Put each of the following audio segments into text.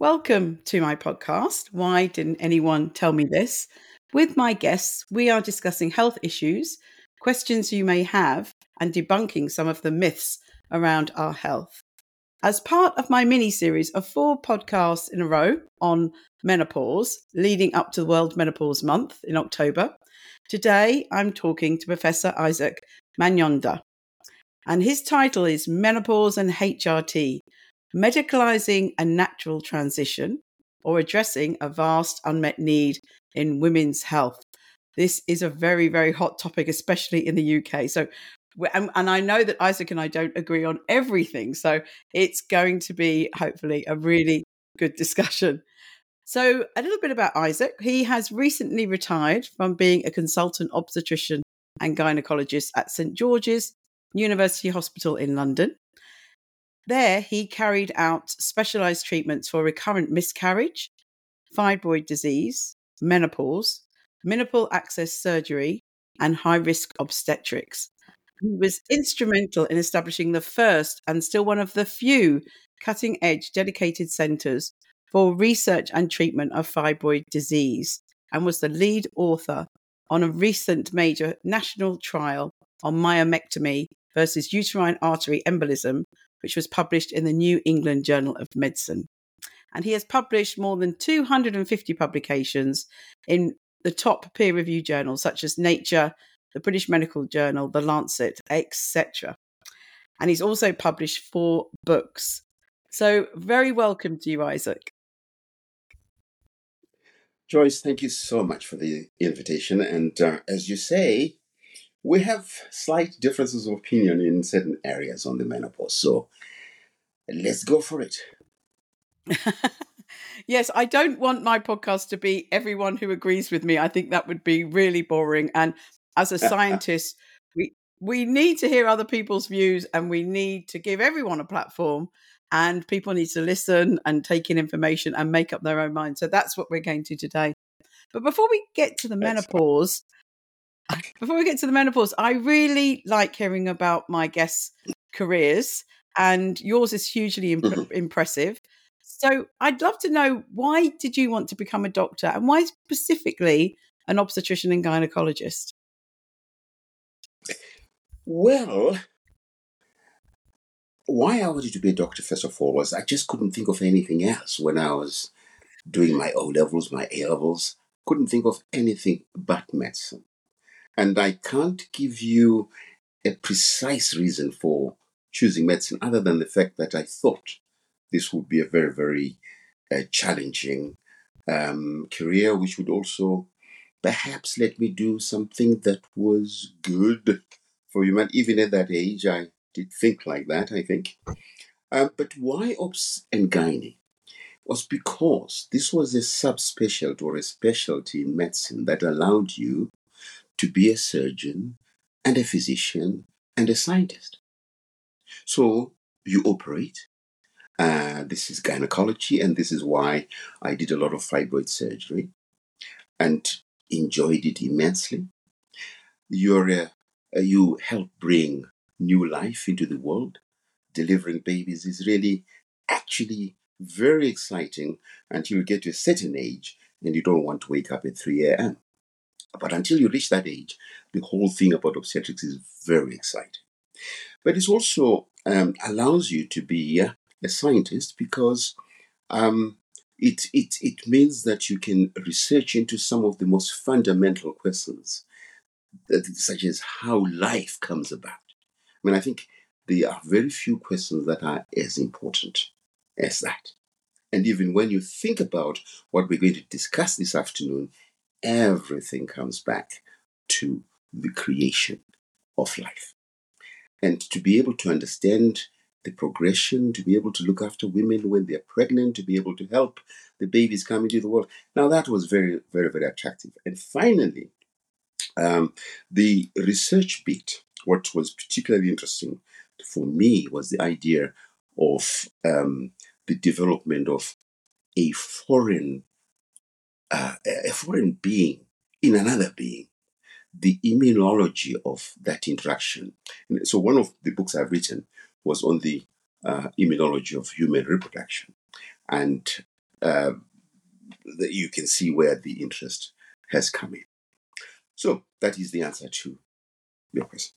Welcome to my podcast. Why didn't anyone tell me this? With my guests, we are discussing health issues, questions you may have, and debunking some of the myths around our health. As part of my mini series of four podcasts in a row on menopause, leading up to World Menopause Month in October, today I'm talking to Professor Isaac Manyonda. And his title is Menopause and HRT medicalizing a natural transition or addressing a vast unmet need in women's health. This is a very, very hot topic, especially in the UK. So, and, and I know that Isaac and I don't agree on everything. So, it's going to be hopefully a really good discussion. So, a little bit about Isaac. He has recently retired from being a consultant obstetrician and gynecologist at St George's University Hospital in London. There, he carried out specialized treatments for recurrent miscarriage, fibroid disease, menopause, minimal access surgery, and high risk obstetrics. He was instrumental in establishing the first and still one of the few cutting edge dedicated centers for research and treatment of fibroid disease and was the lead author on a recent major national trial on myomectomy versus uterine artery embolism which was published in the New England Journal of Medicine. And he has published more than 250 publications in the top peer reviewed journals such as Nature, the British Medical Journal, The Lancet, etc. And he's also published four books. So, very welcome to you, Isaac. Joyce, thank you so much for the invitation. And uh, as you say, we have slight differences of opinion in certain areas on the menopause. So let's go for it. yes, I don't want my podcast to be everyone who agrees with me. I think that would be really boring. And as a scientist, we we need to hear other people's views and we need to give everyone a platform and people need to listen and take in information and make up their own mind. So that's what we're going to today. But before we get to the menopause, before we get to the menopause, I really like hearing about my guests' careers, and yours is hugely imp- mm-hmm. impressive. So I'd love to know why did you want to become a doctor, and why specifically an obstetrician and gynecologist? Well, why I wanted to be a doctor, first of all, was I just couldn't think of anything else when I was doing my O levels, my A levels. Couldn't think of anything but medicine. And I can't give you a precise reason for choosing medicine other than the fact that I thought this would be a very, very uh, challenging um, career, which would also perhaps let me do something that was good for humanity. Even at that age, I did think like that, I think. Uh, but why obs and gynae? Was because this was a subspecialty or a specialty in medicine that allowed you to be a surgeon and a physician and a scientist. So you operate. Uh, this is gynecology, and this is why I did a lot of fibroid surgery and enjoyed it immensely. You're you help bring new life into the world. Delivering babies is really actually very exciting until you get to a certain age and you don't want to wake up at 3 a.m. But until you reach that age, the whole thing about obstetrics is very exciting. But it also um, allows you to be a scientist because um, it, it, it means that you can research into some of the most fundamental questions, that, such as how life comes about. I mean, I think there are very few questions that are as important as that. And even when you think about what we're going to discuss this afternoon, everything comes back to the creation of life. And to be able to understand the progression, to be able to look after women when they're pregnant, to be able to help the babies come into the world. Now, that was very, very, very attractive. And finally, um, the research bit, what was particularly interesting for me was the idea of um, the development of a foreign uh, a foreign being in another being, the immunology of that interaction. So, one of the books I've written was on the uh, immunology of human reproduction. And uh, that you can see where the interest has come in. So that is the answer to your question.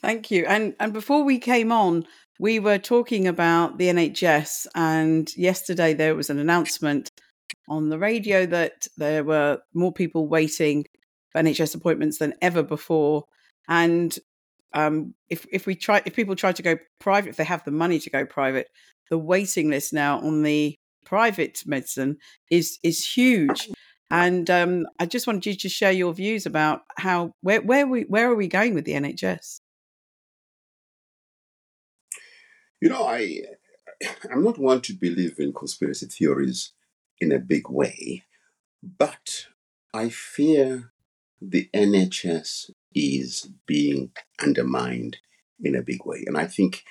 Thank you. And and before we came on, we were talking about the NHS, and yesterday there was an announcement on the radio that there were more people waiting for NHS appointments than ever before. And um, if if we try, if people try to go private, if they have the money to go private, the waiting list now on the private medicine is is huge. And um, I just wanted you to share your views about how where where we where are we going with the NHS? You know, I I'm not one to believe in conspiracy theories in a big way, but I fear the NHS is being undermined in a big way. And I think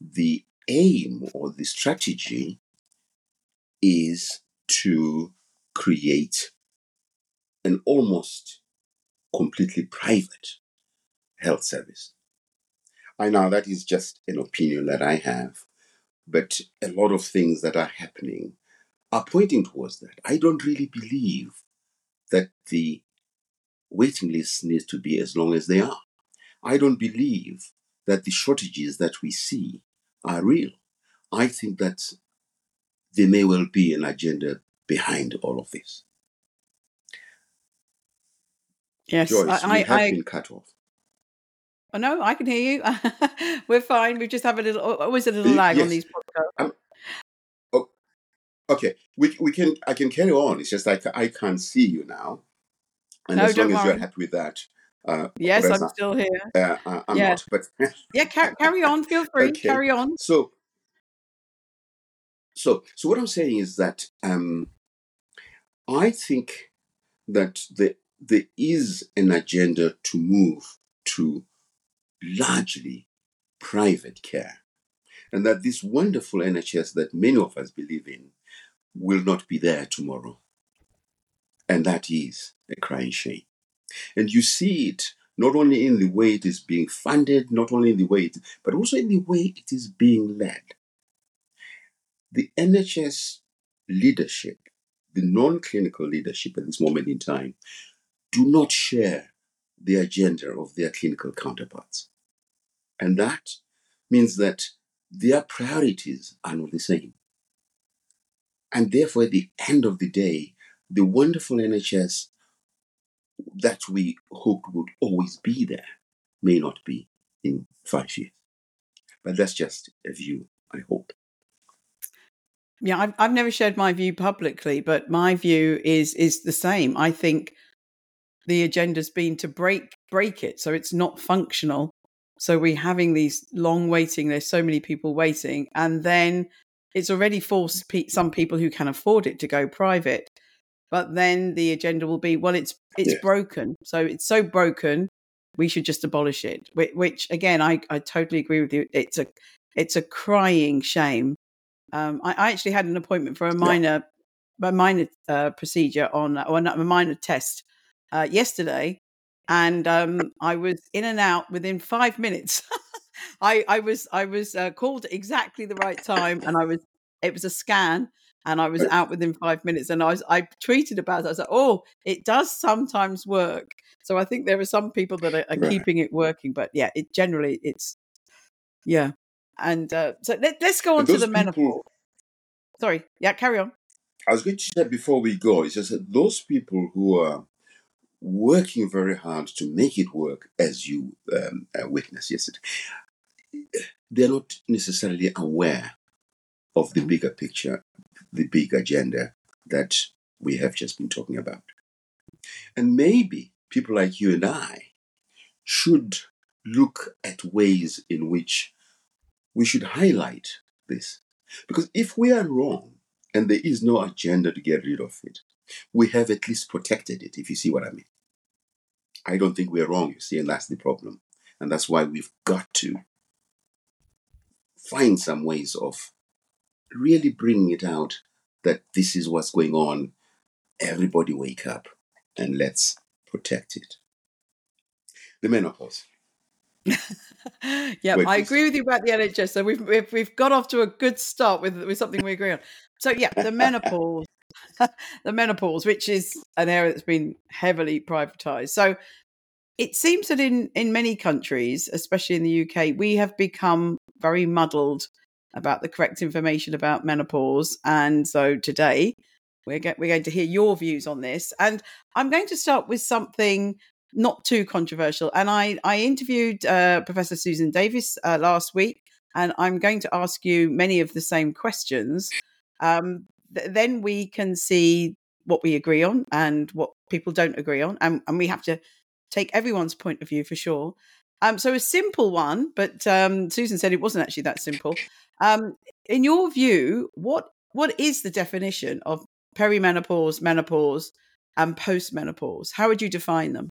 the aim or the strategy is to create an almost completely private health service. I know that is just an opinion that I have, but a lot of things that are happening are pointing towards that. I don't really believe that the waiting lists need to be as long as they are. I don't believe that the shortages that we see are real. I think that there may well be an agenda behind all of this. Yes, Joyce, I, we have I, been cut off. Oh, no, I can hear you. We're fine. We just have a little, always a little lag on these podcasts. Um, oh, okay. We, we can. I can carry on. It's just like I can't see you now, and No, as long don't as you're happy with that, uh, Yes, I'm Reza, still here. uh, I'm Yeah, not. But yeah. Car- carry on. Feel free. okay. Carry on. So, so, so what I'm saying is that um, I think that the, there is an agenda to move to largely private care, and that this wonderful NHS that many of us believe in will not be there tomorrow, and that is a crying shame. And you see it not only in the way it is being funded, not only in the way it, but also in the way it is being led. The NHS leadership, the non clinical leadership at this moment in time, do not share the agenda of their clinical counterparts. And that means that their priorities are not the same. And therefore, at the end of the day, the wonderful NHS that we hoped would always be there may not be in five years. But that's just a view, I hope. Yeah, I've, I've never shared my view publicly, but my view is is the same. I think the agenda's been to break break it so it's not functional. So we're having these long waiting. There's so many people waiting, and then it's already forced pe- some people who can afford it to go private. But then the agenda will be, well, it's it's Yes. broken. So it's so broken, we should just abolish it. Which, which again, I, I totally agree with you. It's a it's a crying shame. Um, I, I actually had an appointment for a Yeah. minor a minor uh, procedure on or not, a minor test uh, yesterday, and um, I was in and out within five minutes. I, I was I was uh, called at exactly the right time, and I was it was a scan, and I was out within five minutes. And I was I tweeted about it. I was like, oh, it does sometimes work. So I think there are some people that are, are Right. keeping it working, but yeah, it generally it's yeah. And uh, so let, let's go on to the menopause. Sorry, yeah, carry on. I was going to say before we go, it's just that those people who are working very hard to make it work, as you um, uh, witnessed yesterday, they're not necessarily aware of the bigger picture, the big agenda that we have just been talking about. And maybe people like you and I should look at ways in which we should highlight this. Because if we are wrong and there is no agenda to get rid of it, we have at least protected it, if you see what I mean. I don't think we're wrong, you see, and that's the problem. And that's why we've got to find some ways of really bringing it out that this is what's going on. Everybody wake up and let's protect it. The menopause. yeah, I agree with you about the NHS. So we've, we've we've got off to a good start with with something we agree on. So yeah, the menopause, the menopause, which is an area that's been heavily privatised. So it seems that in in many countries, especially in the UK, we have become very muddled about the correct information about menopause. And so today we're, get, we're going to hear your views on this. And I'm going to start with something not too controversial. And I, I interviewed uh, Professor Susan Davis uh, last week, and I'm going to ask you many of the same questions. Um, th- then we can see what we agree on and what people don't agree on. And, and we have to take everyone's point of view for sure. Um, so a simple one, but um, Susan said it wasn't actually that simple. Um, in your view, what what is the definition of perimenopause, menopause, and postmenopause? How would you define them?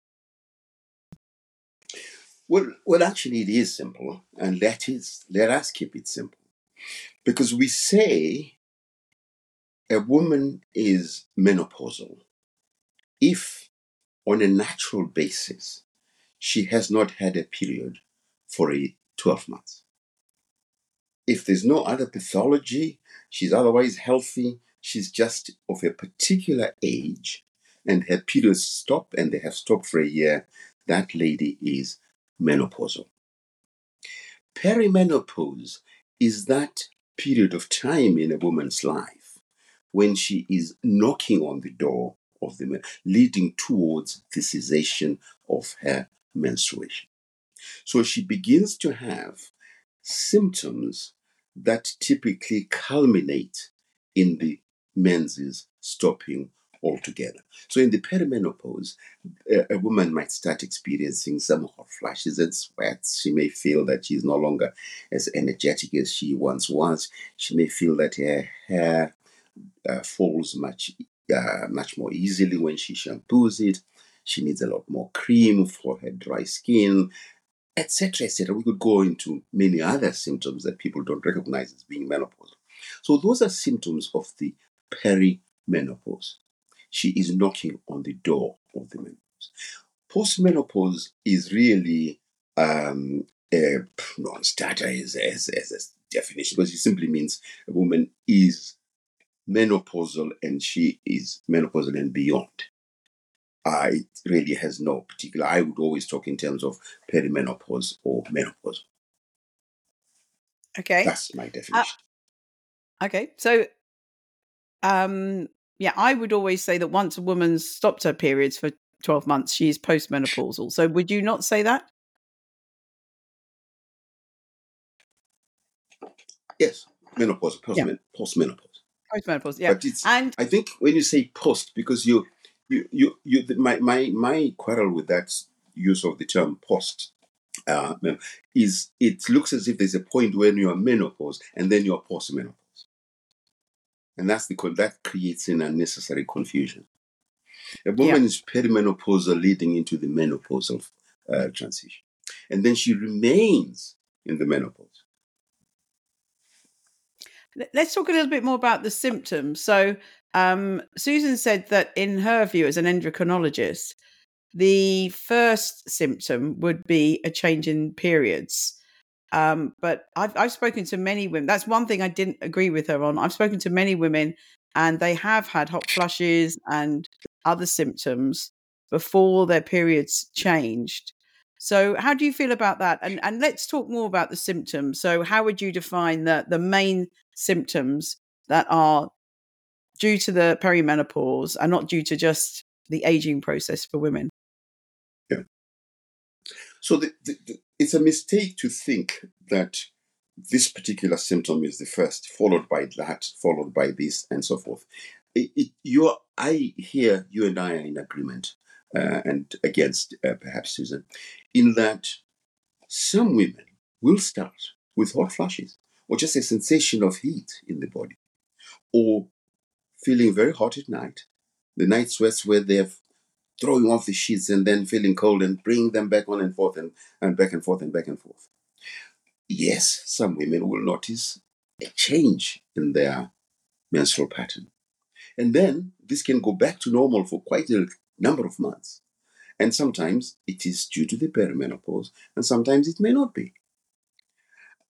Well, well, actually, it is simple, and let is let us keep it simple, because we say a woman is menopausal if, on a natural basis, she has not had a period for a twelve months. If there's no other pathology, she's otherwise healthy, she's just of a particular age, and her periods stop and they have stopped for a year, that lady is menopausal. Perimenopause is that period of time in a woman's life when she is knocking on the door of the leading towards the cessation of her menstruation. So she begins to have symptoms that typically culminate in the menses stopping altogether. So in the perimenopause, a, woman might start experiencing some hot flashes and sweats. She may feel that she's no longer as energetic as she once was. She may feel that her hair uh, falls much uh, much more easily when she shampoos it. She needs a lot more cream for her dry skin etc., etc. We could go into many other symptoms that people don't recognize as being menopausal. So those are symptoms of the perimenopause. She is knocking on the door of the menopause. Postmenopause is really um, a non-starter as, as, as a definition because it simply means a woman is menopausal and she is menopausal and beyond uh, it really has no particular. I would always talk in terms of perimenopause or menopause. Okay, that's my uh, definition. Uh, okay, so um, yeah, I would always say that once a woman's stopped her periods for twelve months, she is postmenopausal. So would you not say that? Yes, menopause, post yeah. postmenopause. Postmenopause, yeah. But it's, and I think when you say post, because you you, you, you, my, my, my quarrel with that use of the term post uh, is it looks as if there's a point when you are menopause and then you're postmenopause. And that's the that creates an unnecessary confusion. A woman yeah. is perimenopausal leading into the menopausal uh, transition. And then she remains in the menopause. Let's talk a little bit more about the symptoms. So, um, Susan said that in her view, as an endocrinologist, the first symptom would be a change in periods. Um, but I've, I've spoken to many women. That's one thing I didn't agree with her on. I've spoken to many women, and they have had hot flushes and other symptoms before their periods changed. So, how do you feel about that? And and let's talk more about the symptoms. So, how would you define the the main symptoms that are due to the perimenopause and not due to just the aging process for women. Yeah. So the, the, the, it's a mistake to think that this particular symptom is the first, followed by that, followed by this, and so forth. It, it, you're, I hear you and I are in agreement, uh, and against uh, perhaps Susan, in that some women will start with hot flashes or just a sensation of heat in the body, or feeling very hot at night. The night sweats where they're throwing off the sheets and then feeling cold and bringing them back on and forth and, and back and forth and back and forth. Yes, some women will notice a change in their menstrual pattern. And then this can go back to normal for quite a number of months. And sometimes it is due to the perimenopause, and sometimes it may not be.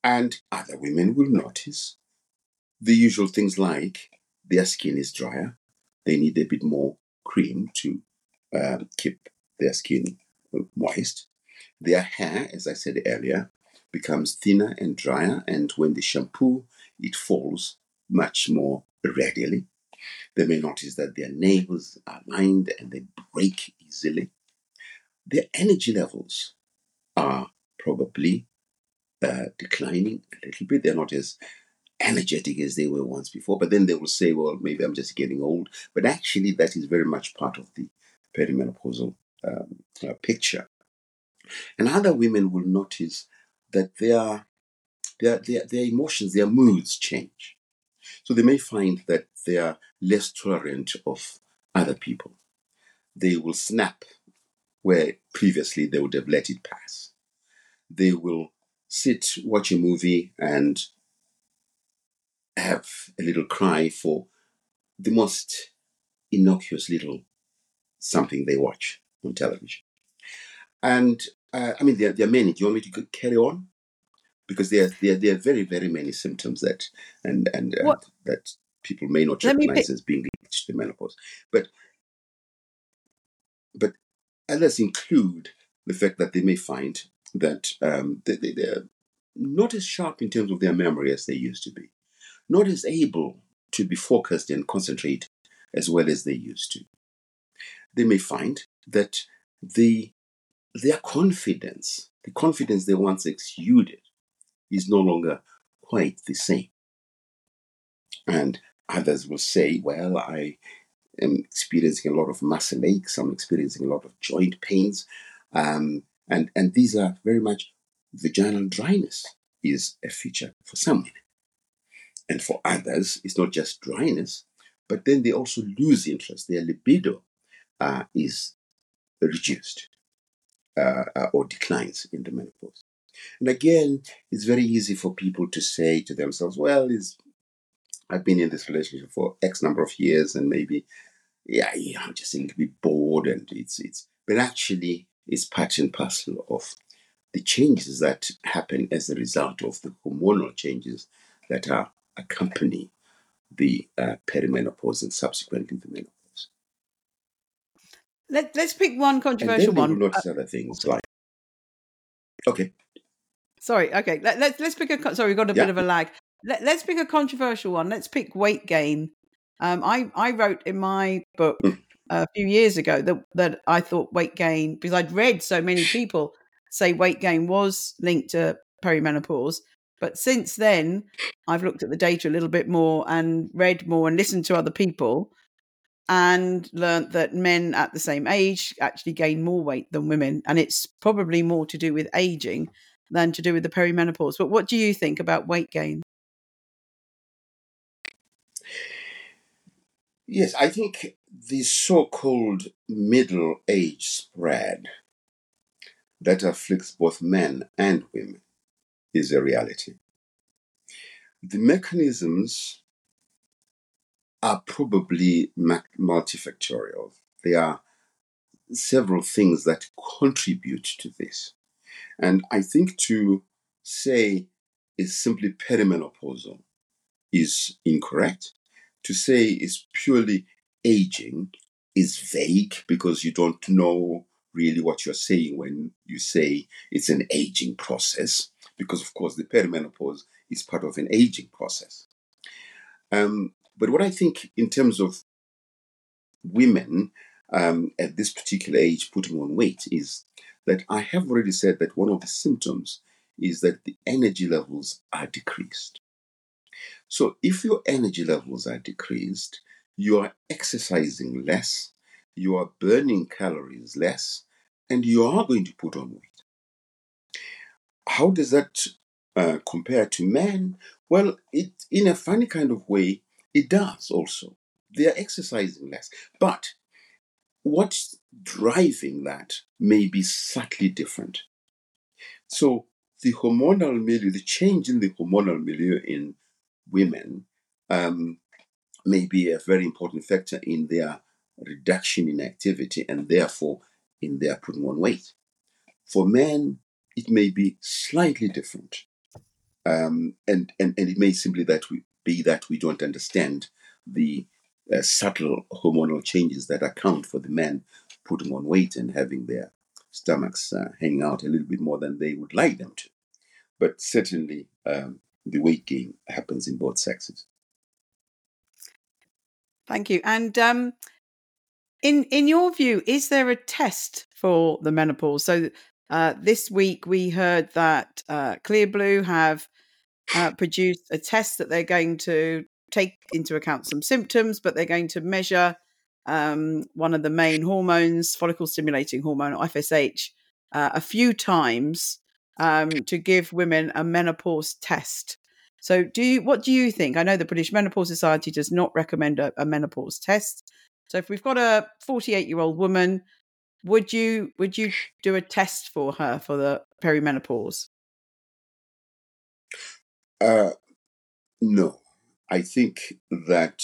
And other women will notice the usual things like their skin is drier, they need a bit more cream to uh, keep their skin moist. Their hair, as I said earlier, becomes thinner and drier, and when they shampoo, it falls much more readily. They may notice that their nails are lined and they break easily. Their energy levels are probably declining a little bit. They're not as energetic as they were once before. But then they will say, well, maybe I'm just getting old. But actually, that is very much part of the perimenopausal um, uh, picture. And other women will notice that their, their, their, their emotions, their moods change. So they may find that they are less tolerant of other people. They will snap where previously they would have let it pass. They will sit, watch a movie, and have a little cry for the most innocuous little something they watch on television. And uh, I mean, there, there are many. Do you want me to carry on? Because there, there, there are very, very many symptoms that and and, and that people may not recognize as being linked to menopause. But but others include the fact that they may find that um, they, they, they're not as sharp in terms of their memory as they used to be not as able to be focused and concentrate as well as they used to. They may find that the, their confidence, the confidence they once exuded, is no longer quite the same. And others will say, Well, I am experiencing a lot of muscle aches, I'm experiencing a lot of joint pains, um, and, and these are very much vaginal dryness is a feature for some women. And for others, it's not just dryness, but then they also lose interest. Their libido uh, is reduced uh, uh, or declines in the menopause. And again, it's very easy for people to say to themselves, well, I've been in this relationship for X number of years and maybe, yeah, yeah I'm just a bored and it's, it's, but actually it's part and parcel of the changes that happen as a result of the hormonal changes that are accompany the uh, perimenopause and subsequently the menopause. Let, let's pick one controversial one. notice uh, other things like, okay. Sorry, okay. Let, let's let's pick a. Sorry, we've got a yeah. bit of a lag. Let, us pick a controversial one. Let's pick weight gain. Um, I I wrote in my book mm. A few years ago that that I thought weight gain because I'd read so many people say weight gain was linked to perimenopause, but since then, I've looked at the data a little bit more and read more and listened to other people and learned that men at the same age actually gain more weight than women. And it's probably more to do with aging than to do with the perimenopause. But what do you think about weight gain? Yes, I think the so called middle age spread that afflicts both men and women is a reality. The mechanisms are probably multifactorial. There are several things that contribute to this. And I think to say it's simply perimenopausal is incorrect. To say it's purely aging is vague because you don't know really what you're saying when you say it's an aging process because of course the perimenopause is part of an aging process. Um, but what I think in terms of women um, at this particular age putting on weight is that I have already said that one of the symptoms is that the energy levels are decreased. So if your energy levels are decreased, you are exercising less, you are burning calories less, and you are going to put on weight. How does that uh, compare to men? Well, it in a funny kind of way, it does also. They are exercising less. But what's driving that may be subtly different. So the hormonal milieu, the change in the hormonal milieu in women um, may be a very important factor in their reduction in activity and therefore in their putting on weight. For men, it may be slightly different. Um, and, and, and it may simply that we, be that we don't understand the uh, subtle hormonal changes that account for the men putting on weight and having their stomachs uh, hanging out a little bit more than they would like them to. But certainly, um, the weight gain happens in both sexes. Thank you. And um, in in your view, is there a test for the menopause? So uh, this week we heard that uh, Clearblue have uh, produced a test that they're going to take into account some symptoms, but they're going to measure um, one of the main hormones, follicle stimulating hormone, FSH, uh, a few times um, to give women a menopause test. So, do you, what do you think? I know the British Menopause Society does not recommend a, a menopause test. So, if we've got a 48 year old woman, would you would you do a test for her for the perimenopause? Uh, no, I think that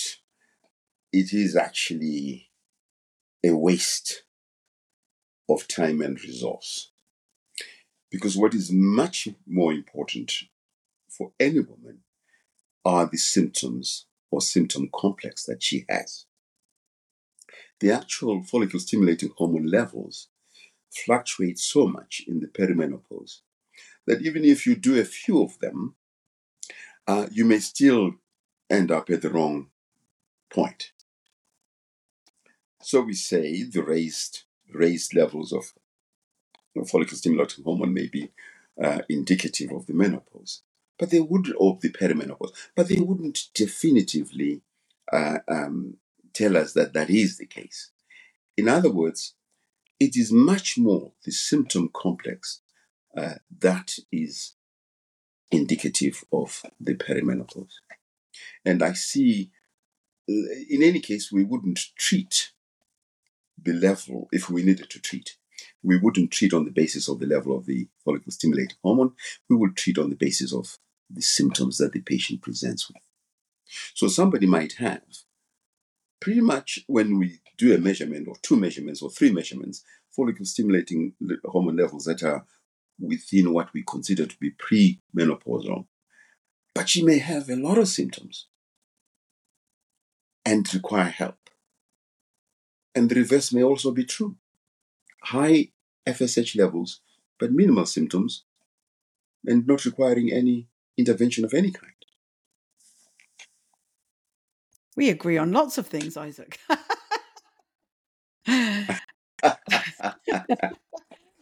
it is actually a waste of time and resource. Because what is much more important for any woman are the symptoms or symptom complex that she has. The actual follicle stimulating hormone levels fluctuate so much in the perimenopause that even if you do a few of them, uh, you may still end up at the wrong point. So we say the raised raised levels of follicle stimulating hormone may be uh, indicative of the menopause, but they would of the perimenopause, but they wouldn't definitively uh, um, tell us that that is the case. In other words, it is much more the symptom complex uh, that is indicative of the perimenopause. And I see, uh, in any case, we wouldn't treat the level if we needed to treat. We wouldn't treat on the basis of the level of the follicle stimulating hormone. We would treat on the basis of the symptoms that the patient presents with. So somebody might have pretty much when we do a measurement or two measurements or three measurements, follicle stimulating hormone levels that are within what we consider to be pre-menopausal, but she may have a lot of symptoms and require help. And the reverse may also be true. High FSH levels, but minimal symptoms, and not requiring any intervention of any kind. We agree on lots of things, Isaac.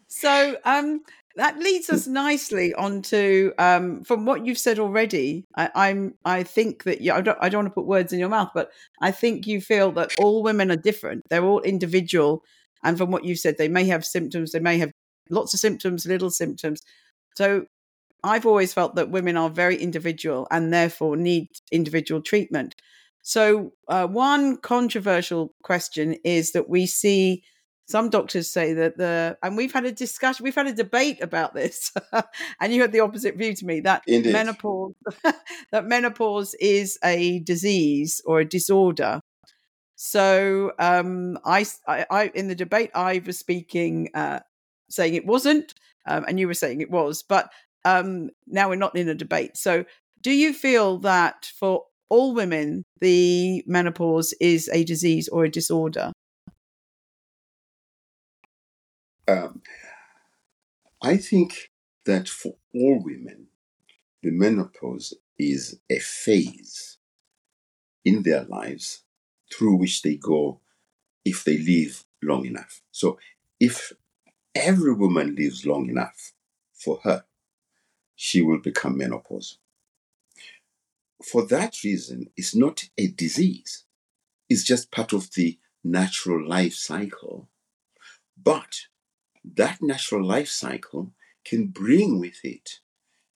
so um, that leads us nicely onto um, from what you've said already. I, am I think that you, I don't I don't want to put words in your mouth, but I think you feel that all women are different. They're all individual, and from what you said, they may have symptoms. They may have lots of symptoms, little symptoms. So I've always felt that women are very individual and therefore need individual treatment. So, uh, one controversial question is that we see some doctors say that the, and we've had a discussion, we've had a debate about this, and you had the opposite view to me that Indeed. menopause, that menopause is a disease or a disorder. So, um, I, I, I, in the debate, I was speaking, uh, saying it wasn't, um, and you were saying it was, but um, now we're not in a debate. So, do you feel that for all women, the menopause is a disease or a disorder? Um, I think that for all women, the menopause is a phase in their lives through which they go if they live long enough. So, if every woman lives long enough for her, she will become menopausal for that reason, it's not a disease. It's just part of the natural life cycle. But that natural life cycle can bring with it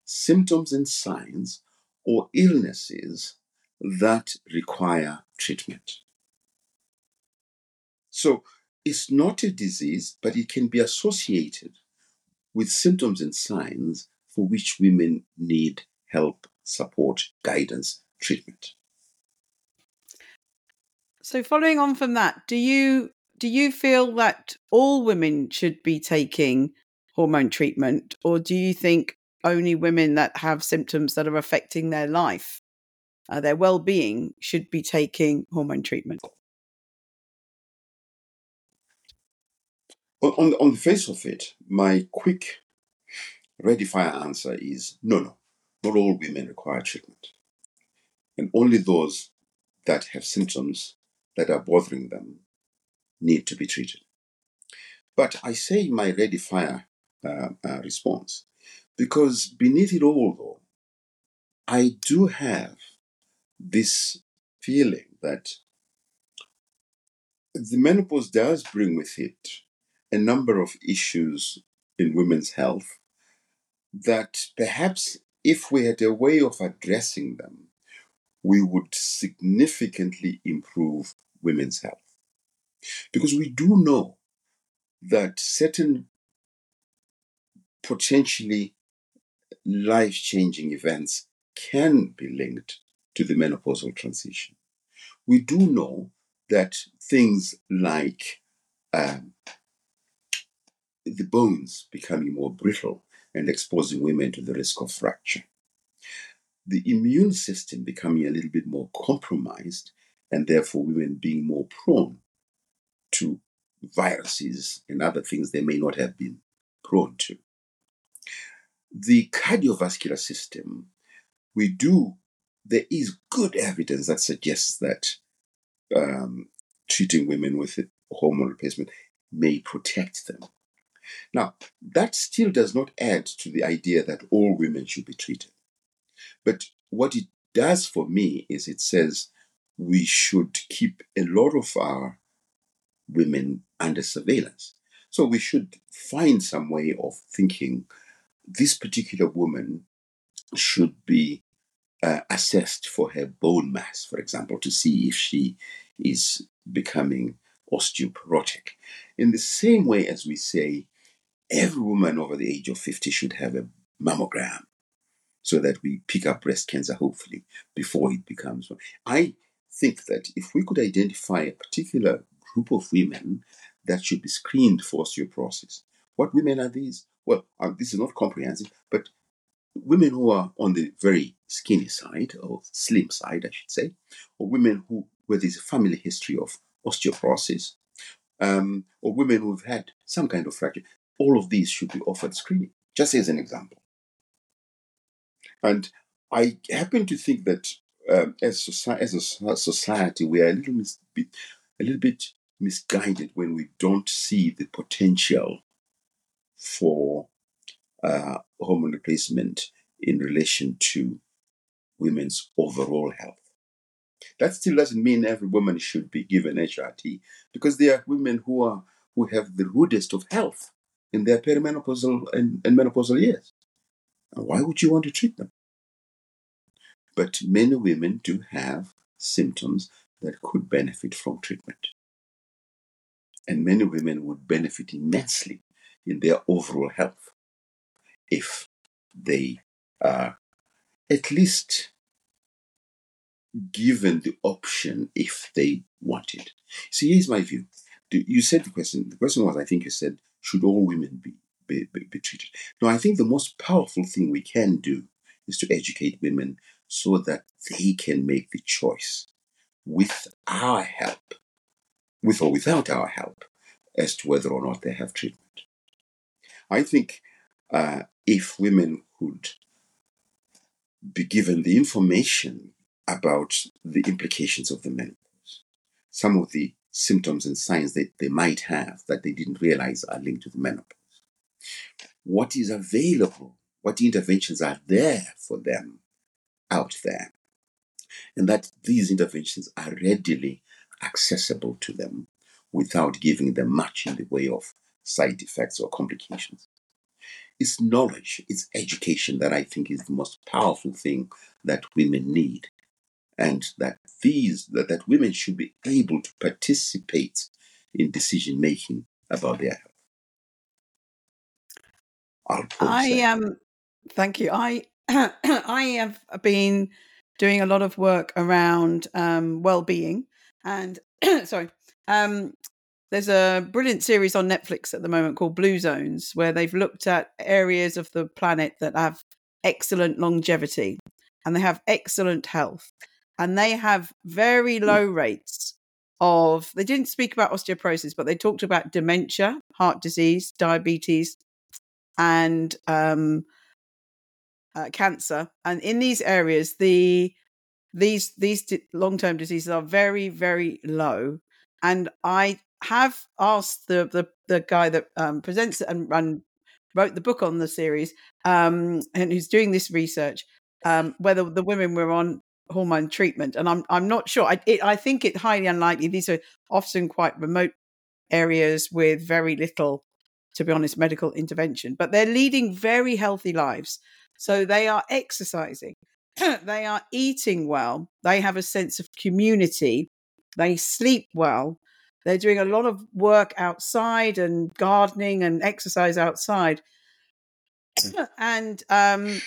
symptoms and signs or illnesses that require treatment. So it's not a disease, but it can be associated with symptoms and signs for which women need help support, guidance, treatment. So, following on from that, do you do you feel that all women should be taking hormone treatment, or do you think only women that have symptoms that are affecting their life, uh, their well being, should be taking hormone treatment? On, on, the face of it, my quick ready fire answer is no, no, not all women require treatment. And only those that have symptoms that are bothering them need to be treated. But I say my ready fire uh, uh, response because beneath it all, though, I do have this feeling that the menopause does bring with it a number of issues in women's health that perhaps if we had a way of addressing them, we would significantly improve women's health. Because we do know that certain potentially life changing events can be linked to the menopausal transition. We do know that things like um, the bones becoming more brittle and exposing women to the risk of fracture. The immune system becoming a little bit more compromised, and therefore women being more prone to viruses and other things they may not have been prone to. The cardiovascular system, we do, there is good evidence that suggests that um, treating women with hormone replacement may protect them. Now, that still does not add to the idea that all women should be treated. But what it does for me is it says we should keep a lot of our women under surveillance. So we should find some way of thinking this particular woman should be uh, assessed for her bone mass, for example, to see if she is becoming osteoporotic. In the same way as we say every woman over the age of 50 should have a mammogram so that we pick up breast cancer, hopefully, before it becomes. I think that if we could identify a particular group of women that should be screened for osteoporosis, what women are these? Well, uh, this is not comprehensive, but women who are on the very skinny side or slim side, I should say, or women who where there's a family history of osteoporosis, um, or women who've had some kind of fracture all of these should be offered screening, just as an example. And I happen to think that um, as, society, as a society, we are a little, mis- a little bit misguided when we don't see the potential for uh, hormone replacement in relation to women's overall health. That still doesn't mean every woman should be given HRT because there are women who are who have the rudest of health in their perimenopausal and, and menopausal years. And why would you want to treat them? But many women do have symptoms that could benefit from treatment. And many women would benefit immensely in their overall health if they are at least given the option if they want it. See, here's my view. You said the question, the question was, I think you said, should all women be, be, be treated? No, I think the most powerful thing we can do is to educate women so that they can make the choice with our help, with or without our help, as to whether or not they have treatment. I think uh, if women could be given the information about the implications of the menopause, some of the symptoms and signs that they might have that they didn't realize are linked to the menopause. What is available? What interventions are there for them out there? And that these interventions are readily accessible to them without giving them much in the way of side effects or complications. It's knowledge, it's education that I think is the most powerful thing that women need and that these that, that women should be able to participate in decision making about their health. I am. Um, thank you. I I have been doing a lot of work around um, well-being and sorry um, there's a brilliant series on Netflix at the moment called Blue Zones, where they've looked at areas of the planet that have excellent longevity and they have excellent health. And they have very Hmm. low rates of, they didn't speak about osteoporosis, but they talked about dementia, heart disease, diabetes, and um, uh, cancer. And in these areas, the these these long-term diseases are very very low and i have asked the the, the guy that um, presents and, and wrote the book on the series um, and who's doing this research um, whether the women were on hormone treatment and i'm i'm not sure i it, i think it highly unlikely these are often quite remote areas with very little to be honest medical intervention but they're leading very healthy lives so they are exercising they are eating well. They have a sense of community. They sleep well. They're doing a lot of work outside and gardening and exercise outside. and um,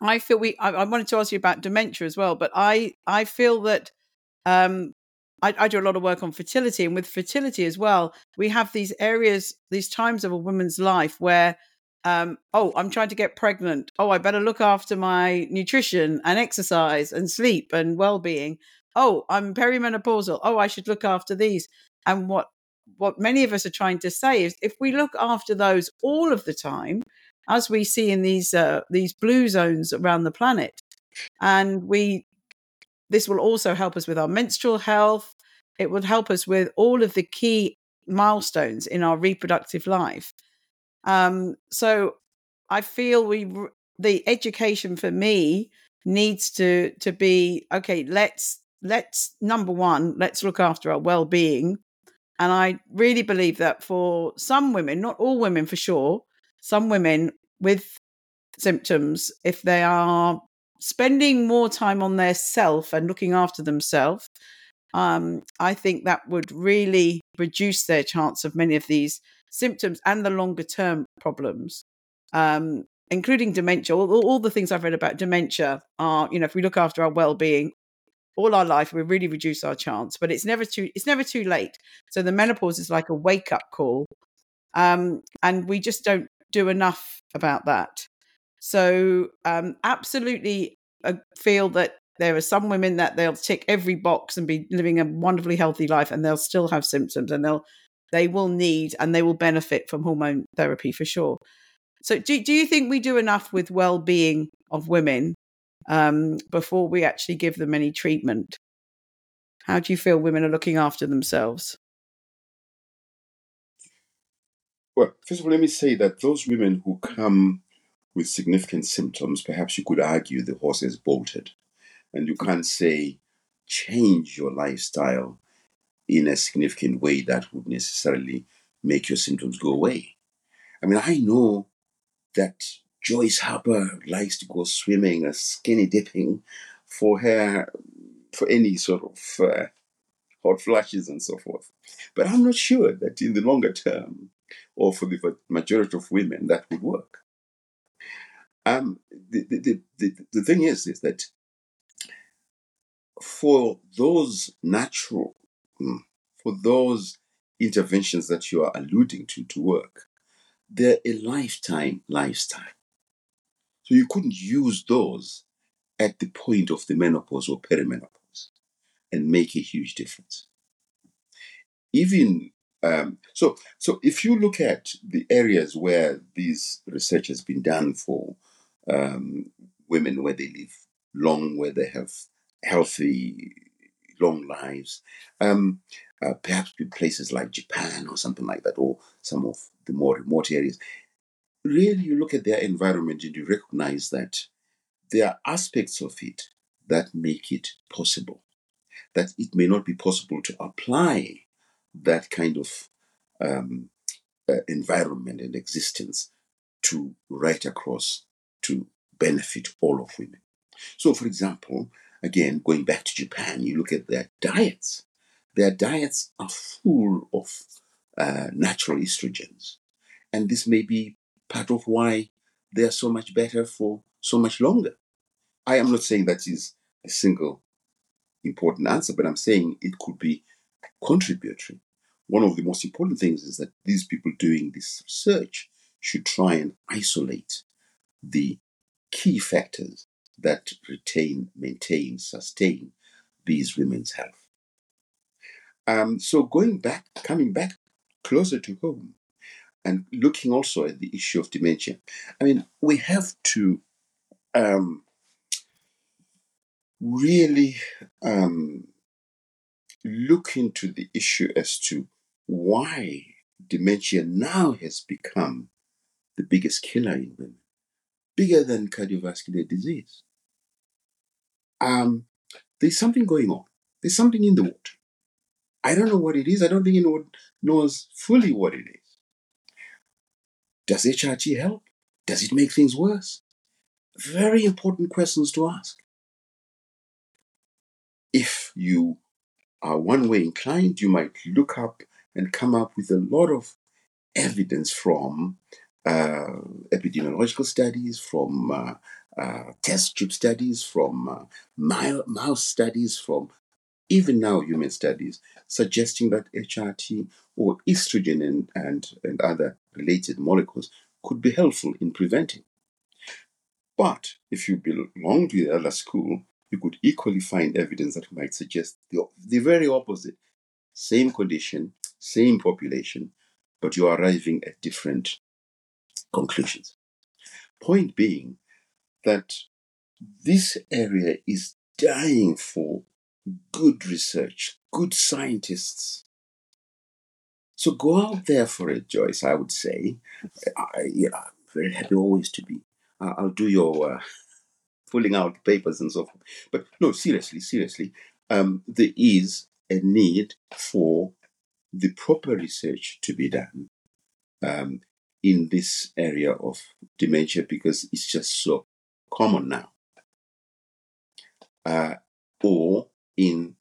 I feel we. I, I, wanted to ask you about dementia as well, but I I feel that um, I, I do a lot of work on fertility, and with fertility as well, we have these areas, these times of a woman's life where um, oh, I'm trying to get pregnant. Oh, I better look after my nutrition and exercise and sleep and well being. Oh, I'm perimenopausal. Oh, I should look after these. And what what many of us are trying to say is if we look after those all of the time, as we see in these uh, these blue zones around the planet, and we this will also help us with our menstrual health. It would help us with all of the key milestones in our reproductive life. Um, so I feel we the education for me needs to to be okay. Let's let's number one, let's look after our well being, and I really believe that for some women, not all women for sure, some women with symptoms, if they are spending more time on their self and looking after themselves, um, I think that would really reduce their chance of many of these symptoms and the longer term problems, um, including dementia. All, all, the things I've read about dementia are, you know, if we look after our well being all our life, we really reduce our chance. But it's never too it's never too late. So the menopause is like a wake up call, um, and we just don't do enough about that. So um, absolutely uh, feel that there are some women that they'll tick every box and be living a wonderfully healthy life, and they'll still have symptoms, and they'll they will need and they will benefit from hormone therapy for sure. So, do do you think we do enough with well being of women um, before we actually give them any treatment? How do you feel women are looking after themselves? Well, first of all, let me say that those women who come with significant symptoms, perhaps you could argue the horse has bolted. And you can't say change your lifestyle in a significant way that would necessarily make your symptoms go away. I mean, I know that Joyce Harper likes to go swimming or skinny dipping for her, for any sort of uh, hot flashes and so forth. But I'm not sure that in the longer term, or for the majority of women, that would work. Um, the, the, the, the thing is, is that for those natural, for those interventions that you are alluding to to work, they're a lifetime lifestyle. So you couldn't use those at the point of the menopause or perimenopause and make a huge difference. Even um, so, so if you look at the areas where this research has been done for um, women, where they live long, where they have healthy, long lives, um, uh, perhaps places like Japan or something like that, or some of the more remote areas. Really, you look at their environment and you recognize that there are aspects of it that make it possible. That it may not be possible to apply that kind of um, uh, environment and existence to right across to benefit all of women. So, for example, again, going back to Japan, you look at their diets. Their diets are full of uh, natural estrogens. And this may be part of why they are so much better for so much longer. I am not saying that is a single important answer, but I'm saying it could be contributory. one of the most important things is that these people doing this research should try and isolate the key factors that retain, maintain, sustain these women's health. Um, so going back, coming back closer to home, and looking also at the issue of dementia, I mean, we have to um, really um, look into the issue as to why dementia now has become the biggest killer in women, bigger than cardiovascular disease. Um, there's something going on. There's something in the water. I don't know what it is. I don't think anyone knows fully what it is. Does HRT help? Does it make things worse? Very important questions to ask. If you are one way inclined, you might look up and come up with a lot of evidence from uh, epidemiological studies, from uh, uh, test tube studies, from uh, mouse studies, from even now human studies, suggesting that HRT or estrogen and, and, and other related molecules could be helpful in preventing. But if you belong to the other school, you could equally find evidence that might suggest the, the very opposite. Same condition, same population, but you're arriving at different conclusions. Point being that this area is dying for good research, good scientists. So go out there for it, Joyce, I would say. I, yeah, very happy always to be. I'll do your uh, pulling out papers and so forth. But no, seriously, seriously, um, there is a need for the proper research to be done um, in this area of dementia because it's just so common now. Uh, or in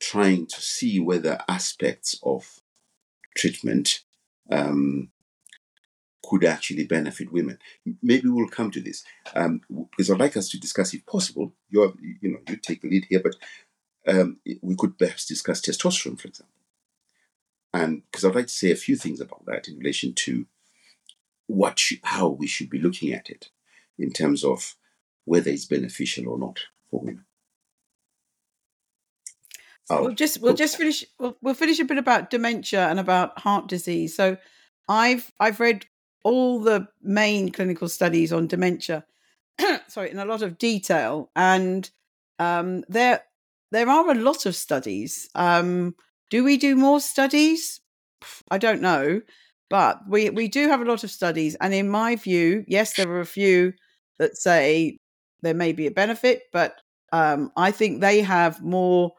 trying to see whether aspects of treatment um, could actually benefit women. Maybe we'll come to this um, because I'd like us to discuss, if possible. You're, you know, you take the lead here, but um, we could perhaps discuss testosterone, for example, and because I'd like to say a few things about that in relation to what, how we should be looking at it in terms of whether it's beneficial or not for women. Oh, we'll just we'll just finish we'll, we'll finish a bit about dementia and about heart disease. So I've I've read all the main clinical studies on dementia, sorry, in a lot of detail, and um, there there are a lot of studies. Um, do we do more studies? I don't know, but we we do have a lot of studies, and in my view, yes, there are a few that say there may be a benefit, but um, I think they have more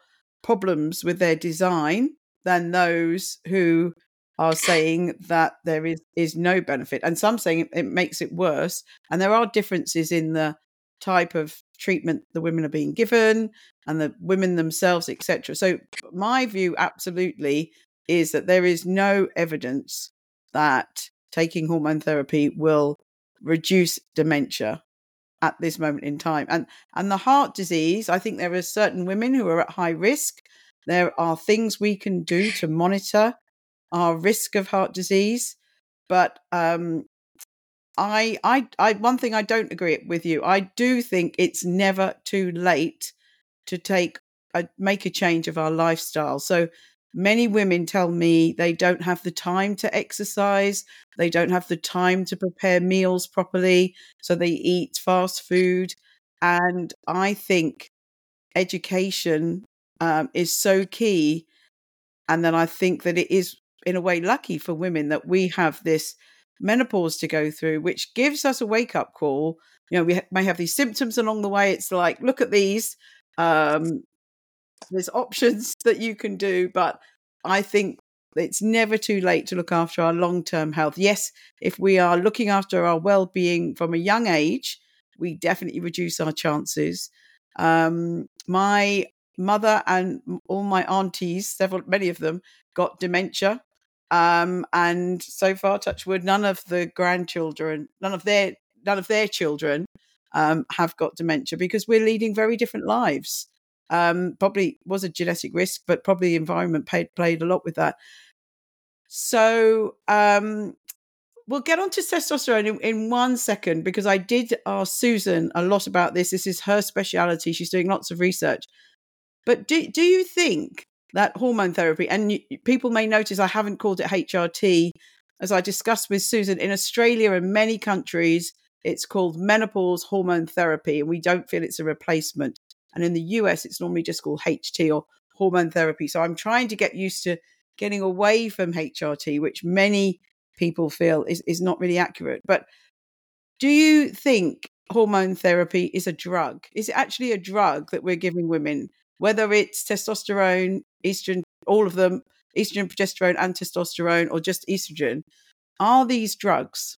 problems with their design than those who are saying that there is is no benefit, and some saying it, it makes it worse. And there are differences in the type of treatment the women are being given and the women themselves, etc. So my view, absolutely, is that there is no evidence that taking hormone therapy will reduce dementia at this moment in time. And and the heart disease, I think there are certain women who are at high risk. There are things we can do to monitor our risk of heart disease. But um, I, I, I, one thing I don't agree with you. I do think it's never too late to take a, make a change of our lifestyle. So many women tell me they don't have the time to exercise, they don't have the time to prepare meals properly, so they eat fast food. And I think education um, is so key. And then I think that it is in a way lucky for women that we have this menopause to go through, which gives us a wake up call. You know, we ha- may have these symptoms along the way. It's like, look at these. Um, there's options that you can do, but I think it's never too late to look after our long term health. Yes, if we are looking after our well being from a young age, we definitely reduce our chances. Um, my mother and all my aunties, several, many of them, got dementia um, and so far, touchwood, none of the grandchildren, none of their none of their children um, have got dementia because we're leading very different lives. Um, probably was a genetic risk, but probably the environment played played a lot with that. So um, we'll get on to testosterone in, in, one second because I did ask Susan a lot about this. This is her speciality. She's doing lots of research. But do do you think that hormone therapy and you, people may notice I haven't called it HRT as I discussed with Susan in Australia and many countries it's called menopause hormone therapy and we don't feel it's a replacement. And in the US it's normally just called HT or hormone therapy. So I'm trying to get used to getting away from HRT, which many people feel is, is not really accurate. But do you think hormone therapy is a drug? Is it actually a drug that we're giving women, whether it's testosterone, estrogen, all of them, estrogen, progesterone, and testosterone, or just estrogen? Are these drugs?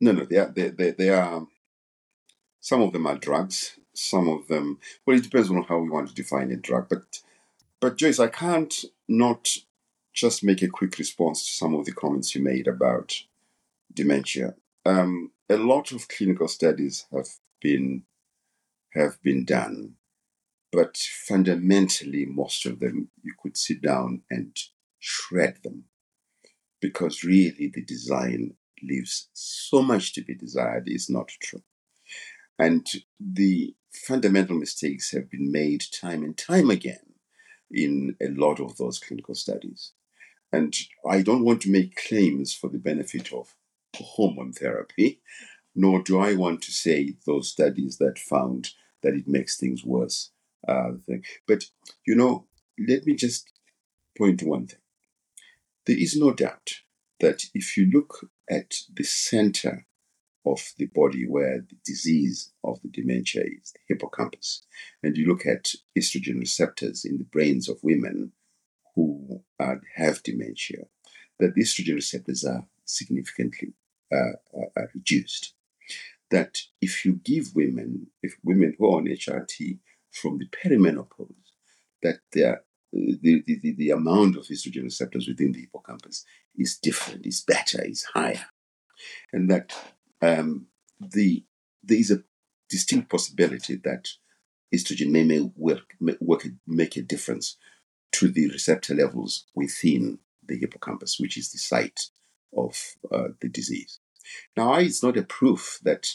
No, no, they are, they, they, they are. Um, Some of them are drugs, some of them well it depends on how we want to define a drug but but joyce i can't not just make a quick response to some of the comments you made about dementia. Um, a lot of clinical studies have been have been done but fundamentally most of them you could sit down and shred them because really the design leaves so much to be desired is not true and the fundamental mistakes have been made time and time again in a lot of those clinical studies. And I don't want to make claims for the benefit of hormone therapy, nor do I want to say those studies that found that it makes things worse. Uh, but, you know, let me just point to one thing. There is no doubt that if you look at the center of the body where the disease of the dementia is the hippocampus. And you look at estrogen receptors in the brains of women who uh, have dementia, that the estrogen receptors are significantly uh, reduced. That if you give women, if women who are on HRT from the perimenopause, that the, the, the amount of estrogen receptors within the hippocampus is different, is better, is higher. And that um, the there is a distinct possibility that estrogen may, may work, may work make a difference to the receptor levels within the hippocampus, which is the site of uh, the disease. Now, it's not a proof that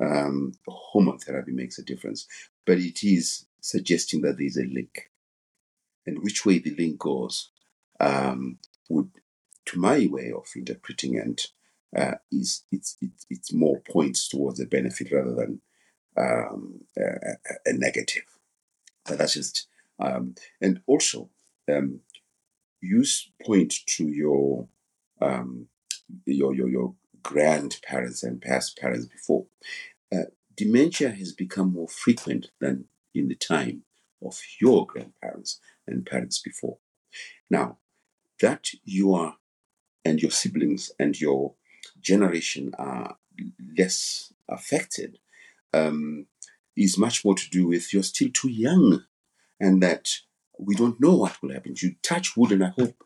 um, hormone therapy makes a difference, but it is suggesting that there is a link. And which way the link goes um, would, to my way of interpreting and uh, is it's it, it's more points towards a benefit rather than um, a, a, negative. But that's just um, and also um, use point to your um, your your your grandparents and past parents before. Uh, dementia has become more frequent than in the time of your grandparents and parents before. Now, that you are and your siblings and your generation are less affected um, is much more to do with you're still too young and that we don't know what will happen. You touch wood and I hope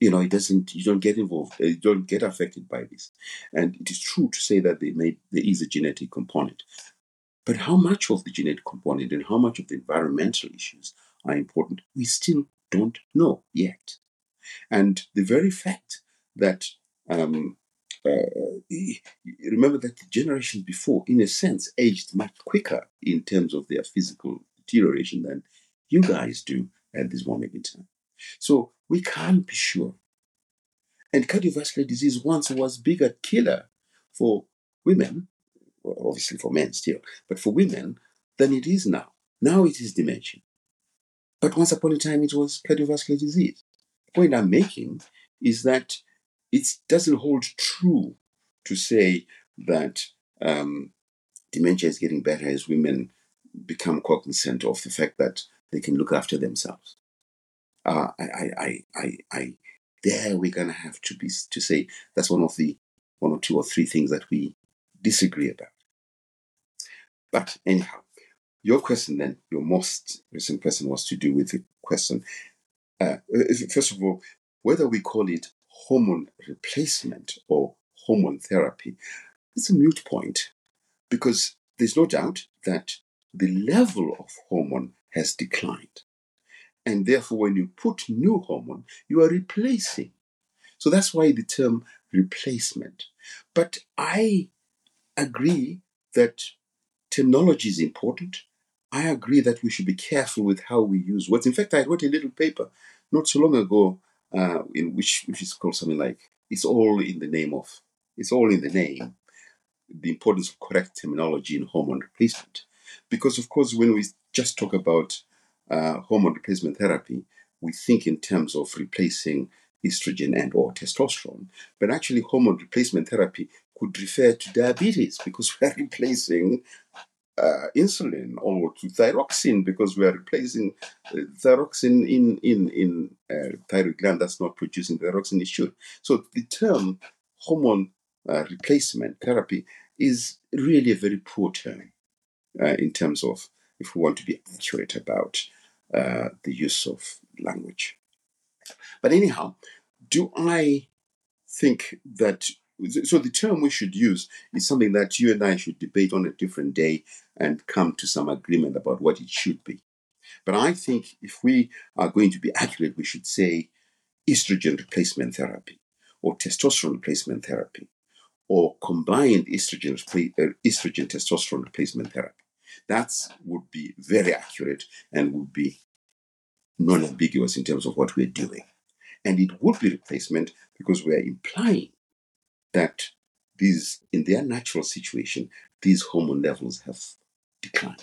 you know it doesn't you don't get involved uh, you don't get affected by this. And it is true to say that may, there is a genetic component. But how much of the genetic component and how much of the environmental issues are important we still don't know yet. And the very fact that um, Uh, remember that the generations before, in a sense, aged much quicker in terms of their physical deterioration than you guys do at this moment in time. So we can't be sure. And cardiovascular disease once was bigger killer for women, obviously for men still, but for women than it is now. Now it is dementia. But once upon a time it was cardiovascular disease. The point I'm making is that it doesn't hold true to say that um, dementia is getting better as women become cognizant of the fact that they can look after themselves. Uh, I, I, I, I, there we're gonna have to be to say that's one of the one or two or three things that we disagree about. But anyhow, your question then, your most recent question was to do with the question. Uh, first of all, whether we call it hormone replacement or hormone therapy, it's a mute point because there's no doubt that the level of hormone has declined. And therefore, when you put new hormone, you are replacing. So that's why the term replacement. But I agree that terminology is important. I agree that we should be careful with how we use words. In fact, I wrote a little paper not so long ago uh, in which, which is called something like "It's all in the name of." It's all in the name. The importance of correct terminology in hormone replacement, because of course, when we just talk about uh, hormone replacement therapy, we think in terms of replacing estrogen and or testosterone. But actually, hormone replacement therapy could refer to diabetes because we are replacing uh, insulin or to thyroxine because we are replacing uh, thyroxine in in in uh, thyroid gland that's not producing thyroxine it should. So the term hormone uh, replacement therapy is really a very poor term uh, in terms of if we want to be accurate about uh, the use of language. But anyhow, do I think that so the term we should use is something that you and I should debate on a different day and come to some agreement about what it should be. But I think if we are going to be accurate, we should say estrogen replacement therapy or testosterone replacement therapy or combined estrogen, uh, estrogen testosterone replacement therapy. That would be very accurate and would be non ambiguous in terms of what we're doing. And it would be replacement because we're implying that these, in their natural situation, these hormone levels have declined.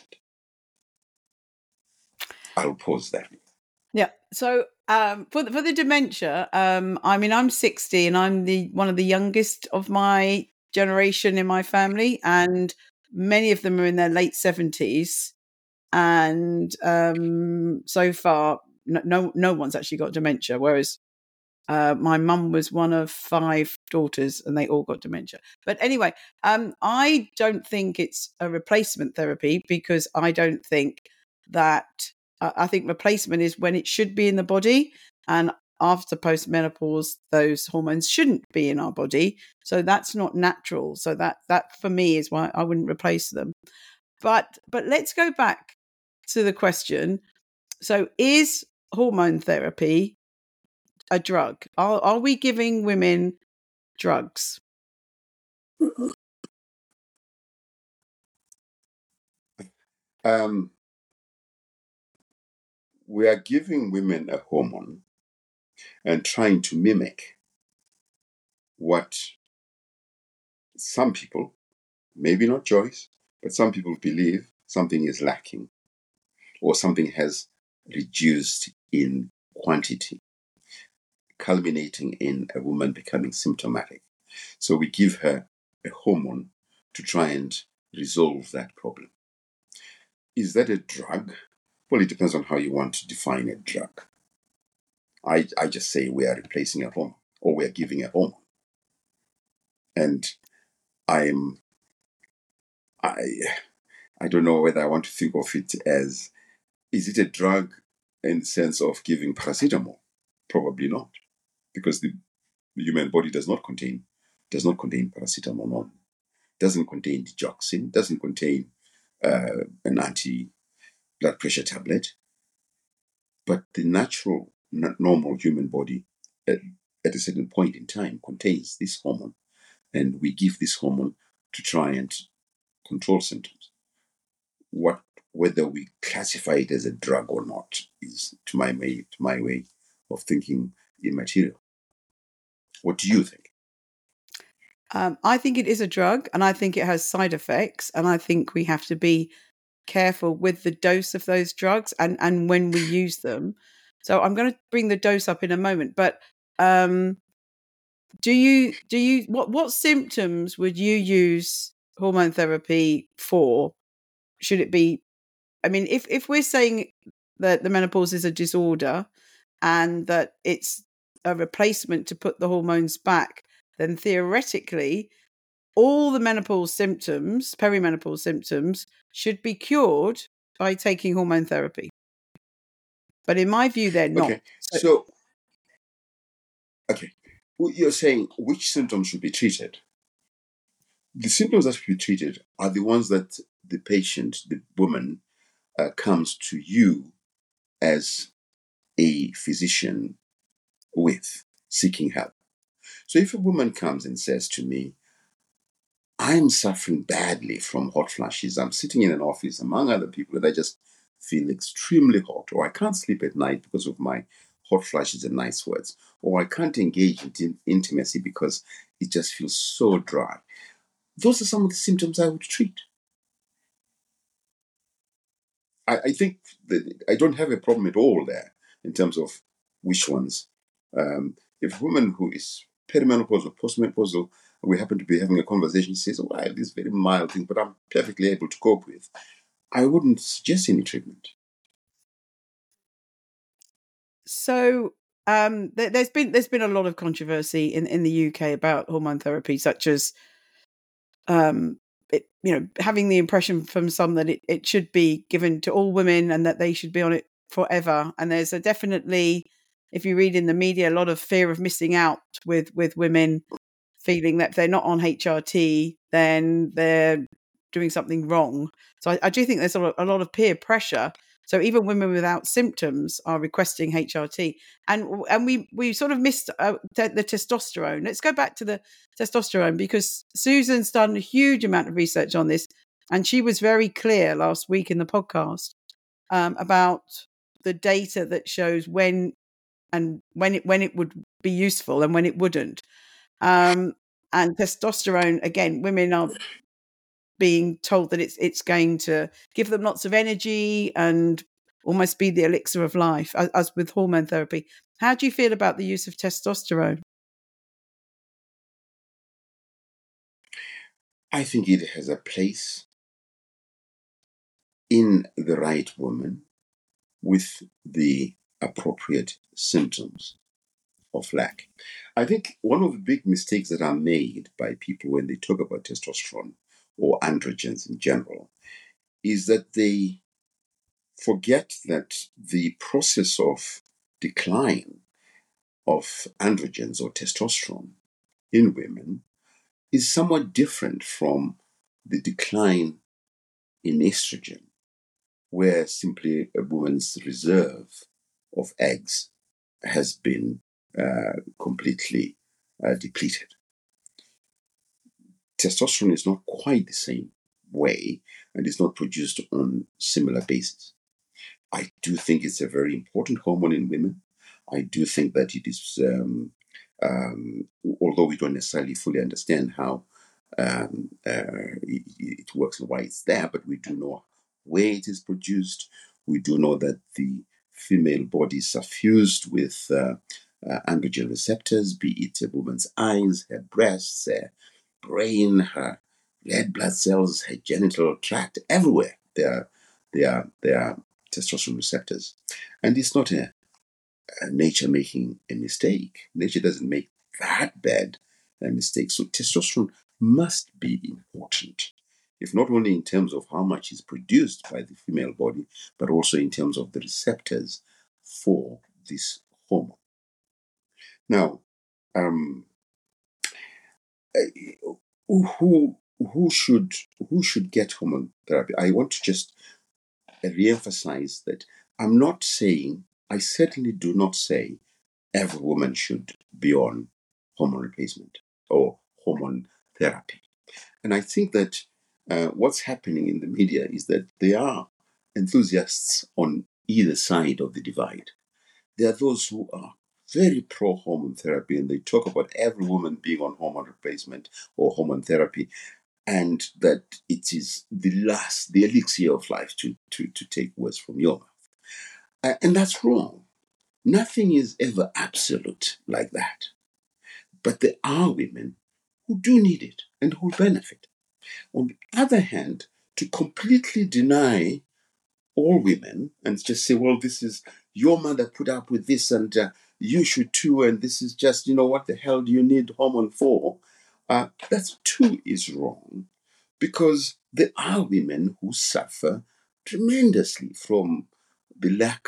I'll pause there. Yeah. So um, for the, for the dementia, um, I mean, I'm 60 and I'm the one of the youngest of my generation in my family, and many of them are in their late 70s. And um, so far, no, no, no one's actually got dementia. Whereas uh, my mum was one of five daughters, and they all got dementia. But anyway, um, I don't think it's a replacement therapy because I don't think that. Uh, I think replacement is when it should be in the body, and after postmenopause, those hormones shouldn't be in our body. So that's not natural. So that that for me is why I wouldn't replace them. But but let's go back to the question. So is hormone therapy a drug? Are, are we giving women drugs? Um, we are giving women a hormone and trying to mimic what some people, maybe not Joyce, but some people believe something is lacking or something has reduced in quantity culminating in a woman becoming symptomatic. So we give her a hormone to try and resolve that problem. Is that a drug? Well, it depends on how you want to define a drug. I, I just say we are replacing a hormone or we are giving a hormone. And I'm I I don't know whether I want to think of it as is it a drug in the sense of giving paracetamol? Probably not because the, human body does not contain does not contain paracetamol, doesn't contain digoxin, doesn't contain uh, an anti blood pressure tablet. But the natural, normal human body at, at a certain point in time contains this hormone, and we give this hormone to try and control symptoms. What whether we classify it as a drug or not is, to my to my way of thinking, immaterial. What do you think? Um, I think it is a drug and I think it has side effects. And I think we have to be careful with the dose of those drugs and, and when we use them. So I'm going to bring the dose up in a moment. But um, do you, do you, what, what symptoms would you use hormone therapy for? Should it be, I mean, if, if we're saying that the menopause is a disorder and that it's a replacement to put the hormones back, then theoretically, all the menopause symptoms, perimenopause symptoms, should be cured by taking hormone therapy. But in my view, they're not. Okay. So, okay, you're saying which symptoms should be treated? The symptoms that should be treated are the ones that the patient, the woman, uh, comes to you as a physician with seeking help. So if a woman comes and says to me, I'm suffering badly from hot flashes. I'm sitting in an office among other people and I just feel extremely hot, or I can't sleep at night because of my hot flashes and night sweats, or I can't engage in intimacy because it just feels so dry. Those are some of the symptoms I would treat. I, I think that I don't have a problem at all there in terms of which ones. Um, if a woman who is perimenopausal, or postmenopausal, and we happen to be having a conversation, says, Oh, I have this very mild thing, but I'm perfectly able to cope with. I wouldn't suggest any treatment. So um, there, has been there's been a lot of controversy in, in the UK about hormone therapy, such as um, it, you know having the impression from some that it, it should be given to all women and that they should be on it forever. And there's a definitely, if you read in the media, a lot of fear of missing out with with women feeling that if they're not on HRT, then they're doing something wrong. So I, I do think there's a lot, a lot, of peer pressure. So even women without symptoms are requesting HRT, and and we we sort of missed uh, the, the testosterone. Let's go back to the testosterone because Susan's done a huge amount of research on this, and she was very clear last week in the podcast um, about the data that shows when and when it when it would be useful and when it wouldn't. Um, and testosterone again, women are being told that it's it's going to give them lots of energy and almost be the elixir of life, as, as with hormone therapy. How do you feel about the use of testosterone? I think it has a place in the right woman with the appropriate symptoms of lack. I think one of the big mistakes that are made by people when they talk about testosterone or androgens in general is that they forget that the process of decline of androgens or testosterone in women is somewhat different from the decline in estrogen, where simply a woman's reserve of eggs has been uh, completely uh, depleted testosterone is not quite the same way and is not produced on similar basis. I do think it's a very important hormone in women. I do think that it is, um, um, although we don't necessarily fully understand how um, uh, it, it, works and why it's there, but we do know where it is produced. We do know that the female bodies are fused with uh, uh, androgen receptors, be it a woman's eyes, her breasts, her brain, her red blood cells, her genital tract, everywhere. There are, there are, there are testosterone receptors. And it's not a, a nature making a mistake. Nature doesn't make that bad a mistake. So testosterone must be important, if not only in terms of how much is produced by the female body, but also in terms of the receptors for this hormone. Now, um, who who should who should get hormone therapy? I want to just re-emphasize that I'm not saying I certainly do not say every woman should be on hormone replacement or hormone therapy. And I think that uh, what's happening in the media is that there are enthusiasts on either side of the divide. There are those who are very pro hormone therapy and they talk about every woman being on hormone replacement or hormone therapy and that it is the last, the elixir of life to, to, to take words from your mouth. Uh, and that's wrong. Nothing is ever absolute like that. But there are women who do need it and who benefit. On the other hand, to completely deny all women and just say, well, this is your mother put up with this and uh, you should too, and this is just, you know, what the hell do you need hormone for? Uh, that too is wrong because there are women who suffer tremendously from the lack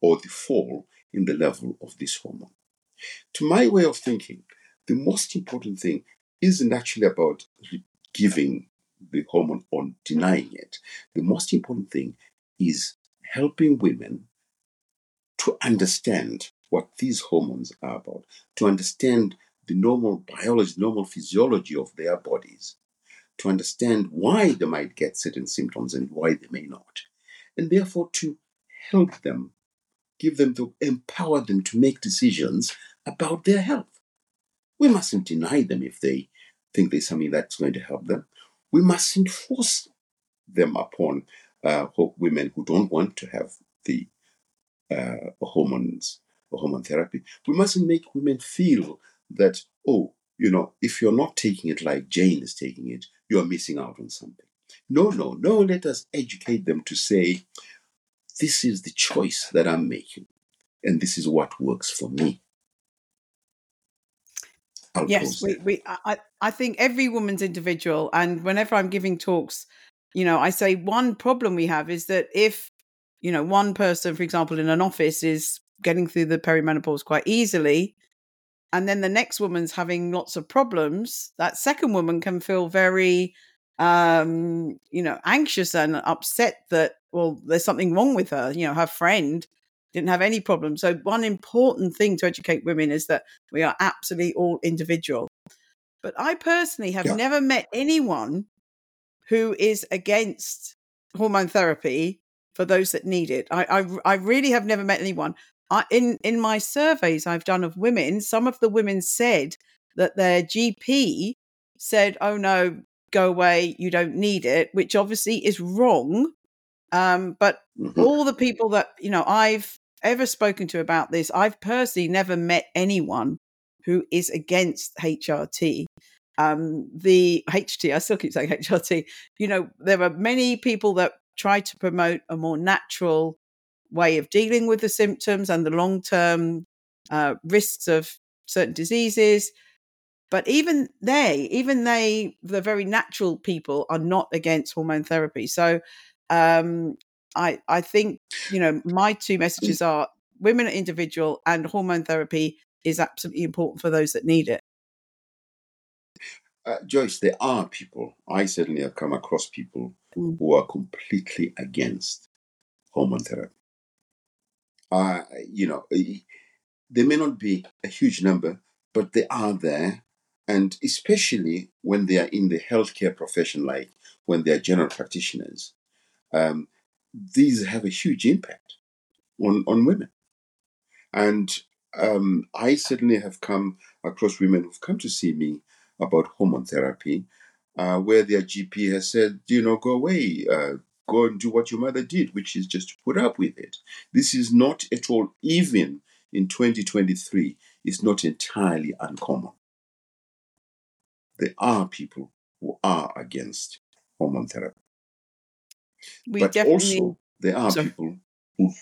or the fall in the level of this hormone. To my way of thinking, the most important thing isn't actually about giving the hormone or denying it. The most important thing is helping women to understand what these hormones are about, to understand the normal biology, normal physiology of their bodies, to understand why they might get certain symptoms and why they may not, and therefore to help them, give them to empower them to make decisions about their health. We mustn't deny them if they think there's something that's going to help them. We mustn't force them upon uh, women who don't want to have the uh, hormones or hormone therapy. We mustn't make women feel that, oh, you know, if you're not taking it like Jane is taking it, you're missing out on something. No, no, no. Let us educate them to say, this is the choice that I'm making, and this is what works for me. I'll yes, we, we, I, I think every woman's individual. And whenever I'm giving talks, you know, I say one problem we have is that if, you know, one person, for example, in an office is getting through the perimenopause quite easily, and then the next woman's having lots of problems, that second woman can feel very, um, you know, anxious and upset that, well, there's something wrong with her. You know, her friend didn't have any problems. So, one important thing to educate women is that we are absolutely all individual. But I personally have yeah. never met anyone who is against hormone therapy for those that need it. I, I, I really have never met anyone. I, in in my surveys I've done of women, some of the women said that their GP said, "Oh no, go away, you don't need it," which obviously is wrong. Um, but mm-hmm. all the people that you know I've ever spoken to about this, I've personally never met anyone who is against HRT. Um, the HT, I still keep saying HRT. You know, there are many people that try to promote a more natural way of dealing with the symptoms and the long term uh, risks of certain diseases. But even they, even they, the very natural people, are not against hormone therapy. So um, I, I think, you know, my two messages are women are individual and hormone therapy is absolutely important for those that need it. Uh, Joyce, there are people, I certainly have come across people mm. who are completely against hormone therapy uh, you know, they may not be a huge number, but they are there. And especially when they are in the healthcare profession, like when they are general practitioners, um, these have a huge impact on, on women. And um, I certainly have come across women who've come to see me about hormone therapy, uh, where their GP has said, you know, go away, uh, go and do what your mother did, which is just to put up with it. This is not at all, even in 2023, it's not entirely uncommon. There are people who are against hormone therapy. We but definitely... also, there are Sorry. people who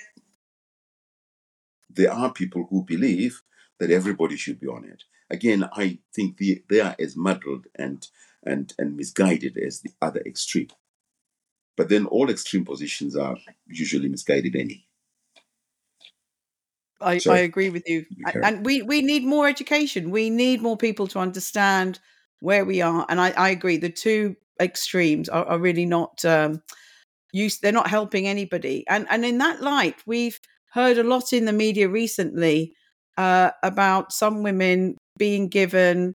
there are people who believe that everybody should be on it. Again, I think the, they are as muddled and, and, and misguided as the other extreme. But then all extreme positions are usually misguided anyway. I, I agree with you. And we, we need more education. We need more people to understand where we are. And I, I agree. The two extremes are, are really not um, They're not helping anybody. And and in that light, we've heard a lot in the media recently uh, about some women being given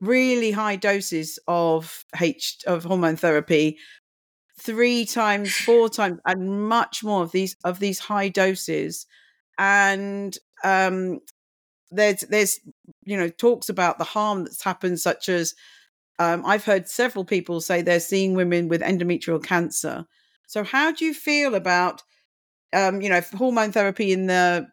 really high doses of H of hormone therapy three times, four times, and much more of these of these high doses. And um, there's there's you know talks about the harm that's happened, such as um, I've heard several people say they're seeing women with endometrial cancer. So how do you feel about um, you know hormone therapy in the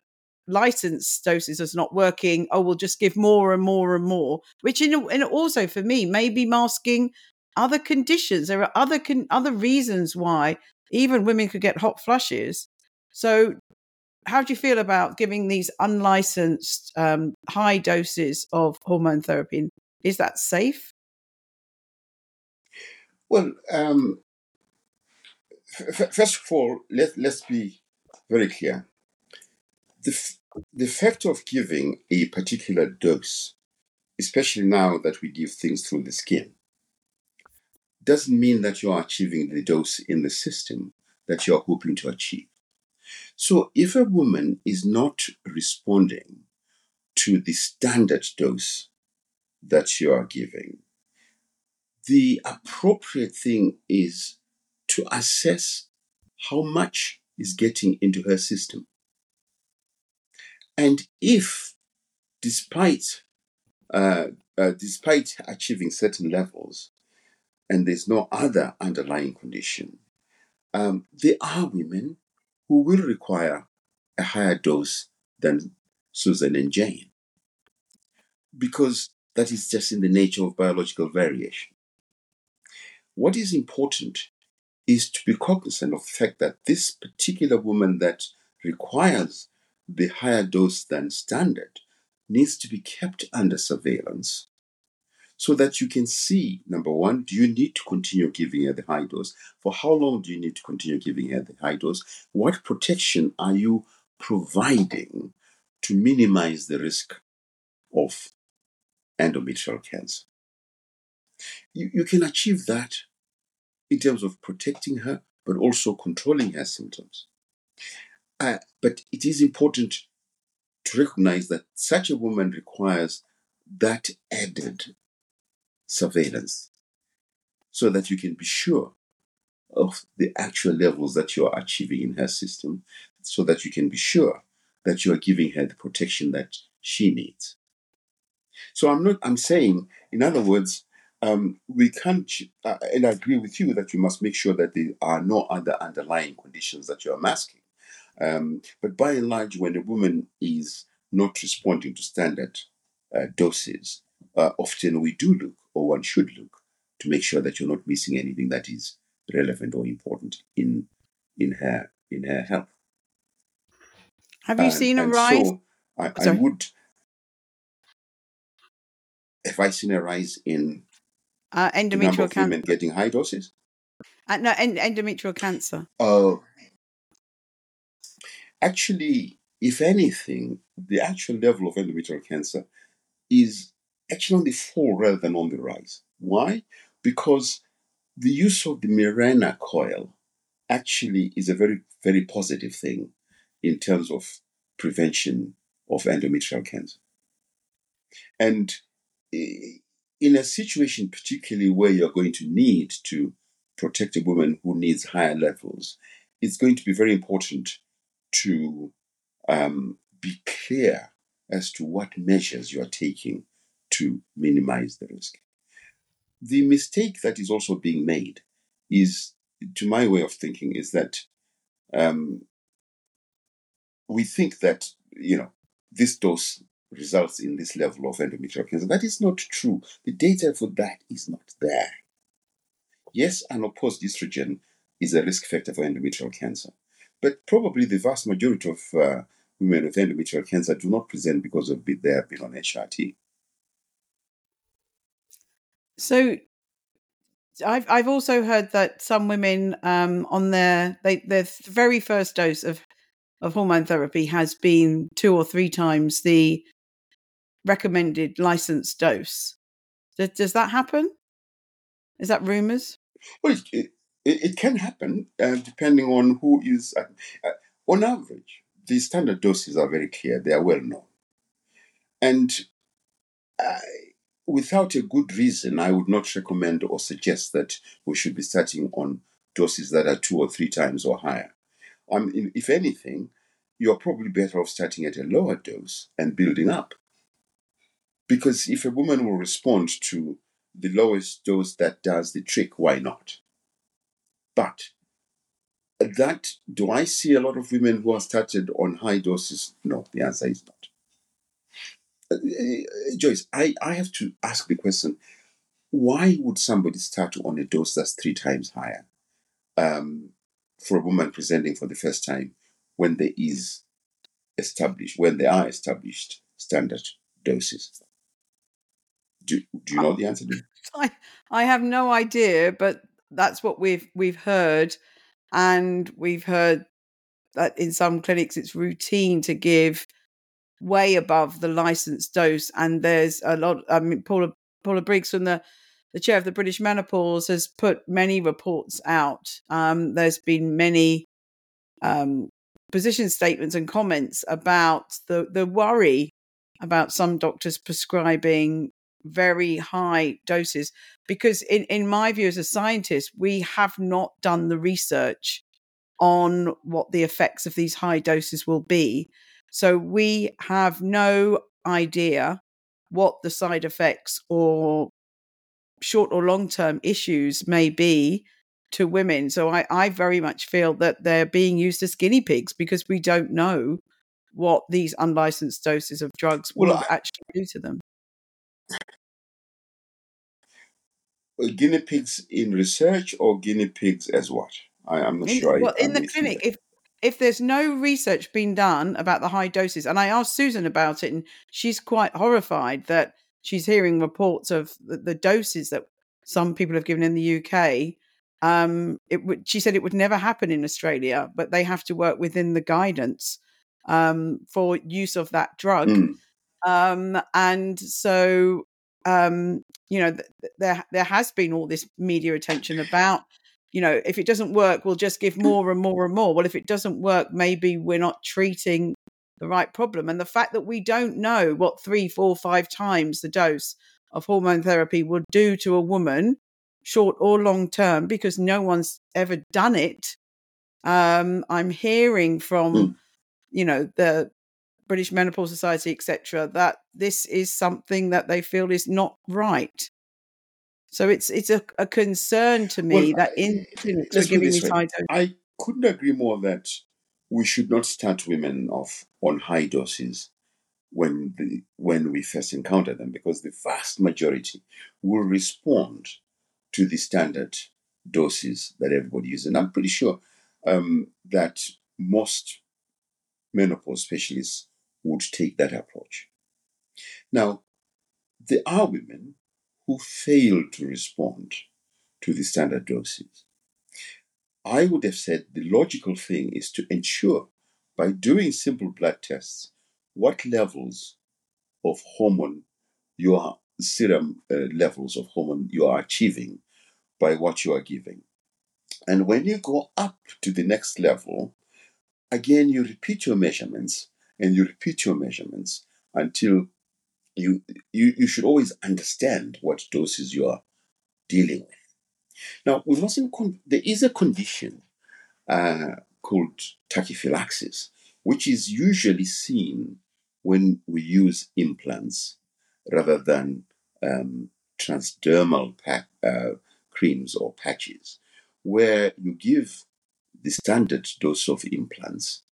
licensed doses is not working? Oh, we'll just give more and more and more, which in, in also for me may be masking other conditions. There are other con- other reasons why even women could get hot flushes. So, how do you feel about giving these unlicensed um, high doses of hormone therapy? Is that safe? Well, um, first of all, let let's be very clear. The the fact of giving a particular dose, especially now that we give things through the skin, doesn't mean that you are achieving the dose in the system that you are hoping to achieve. So if a woman is not responding to the standard dose that you are giving, the appropriate thing is to assess how much is getting into her system. And if, despite uh, uh, despite achieving certain levels, and there's no other underlying condition, um, there are women who will require a higher dose than Susan and Jane because that is just in the nature of biological variation. What is important is to be cognizant of the fact that this particular woman that requires the higher dose than standard needs to be kept under surveillance so that you can see number one, do you need to continue giving her the high dose? For how long do you need to continue giving her the high dose? What protection are you providing to minimize the risk of endometrial cancer? You, you can achieve that in terms of protecting her, but also controlling her symptoms. Uh, but it is important to recognize that such a woman requires that added surveillance so that you can be sure of the actual levels that you are achieving in her system, so that you can be sure that you are giving her the protection that she needs. So I'm not, I'm saying, in other words, um, we can't, uh, and I agree with you that you must make sure that there are no other underlying conditions that you are masking. Um, but by and large, when a woman is not responding to standard uh, doses, uh, often we do look, or one should look, to make sure that you're not missing anything that is relevant or important in in her in her health. Have you And- seen a rise? So I, I would. Have I seen a rise in uh, endometrial cancer. getting high doses? Uh, no, en- endometrial cancer. Uh, actually, if anything, the actual level of endometrial cancer is actually on the fall rather than on the rise. Why? Because the use of the Mirena coil actually is a very, very positive thing in terms of prevention of endometrial cancer. And eh, in a situation, particularly where you're going to need to protect a woman who needs higher levels, it's going to be very important to um, be clear as to what measures you are taking to minimize the risk. The mistake that is also being made is, to my way of thinking, is that um, we think that you know this dose results in this level of endometrial cancer. That is not true. The data for that is not there. Yes, unopposed estrogen is a risk factor for endometrial cancer, but probably the vast majority of uh, women with endometrial cancer do not present because of be- they have been on HRT. So I've I've also heard that some women um, on their they their very first dose of of hormone therapy has been two or three times the recommended licensed dose. Does, does that happen? Is that rumors? Well, it, it, it can happen uh, depending on who is. Uh, uh, on average, the standard doses are very clear, they are well known. And without a good reason, I would not recommend or suggest that we should be starting on doses that are two or three times or higher. Um, if anything, you're probably better off starting at a lower dose and building up. Because if a woman will respond to the lowest dose that does the trick, why not? But that do I see a lot of women who are started on high doses? No, the answer is not. Uh, uh, Joyce, I, I have to ask the question why would somebody start on a dose that's three times higher um, for a woman presenting for the first time when there is established, when there are established standard doses? Do, do you know the answer? I I have no idea, but that's what we've we've heard, and we've heard that in some clinics it's routine to give way above the licensed dose, and there's a lot. I mean, Paula Paula Briggs from the the chair of the British Menopause has put many reports out. Um, there's been many um, position statements and comments about the the worry about some doctors prescribing very high doses because in, in my view as a scientist we have not done the research on what the effects of these high doses will be. So we have no idea what the side effects or short or long term issues may be to women. So I, I very much feel that they're being used as guinea pigs because we don't know what these unlicensed doses of drugs will Well, I, actually do to them uh, guinea pigs in research or guinea pigs as what? I, I'm not In, sure I, well, in I'm the clinic, there. if if there's no research being done about the high doses, and I asked Susan about it, and she's quite horrified that she's hearing reports of the, the doses that some people have given in the UK. Um, it would, she said, it would never happen in Australia, but they have to work within the guidance um, for use of that drug. Mm. Um, and so, um, you know, th- th- there there has been all this media attention about, you know, if it doesn't work, we'll just give more and more and more. Well, if it doesn't work, maybe we're not treating the right problem. And the fact that we don't know what three, four, five times the dose of hormone therapy would do to a woman, short or long term, because no one's ever done it. Um, I'm hearing from, Mm. you know, the British Menopause Society, etc., that this is something that they feel is not right. So it's it's a, a concern to Well, me that I, in clinics we're let's put it giving this high doses. I couldn't agree more that we should not start women off on high doses when the, when we first encounter them because the vast majority will respond to the standard doses that everybody uses. And I'm pretty sure um, that most menopause specialists would take that approach. Now, there are women who fail to respond to the standard doses. I would have said the logical thing is to ensure by doing simple blood tests what levels of hormone your serum uh, levels of hormone you are achieving by what you are giving. And when you go up to the next level, again you repeat your measurements and you repeat your measurements until you you, you should always understand what doses you are dealing with. Now we mustn't con- there is a condition uh, called tachyphylaxis, which is usually seen when we use implants rather than um, transdermal pa- uh, creams or patches, where you give the standard dose of implants,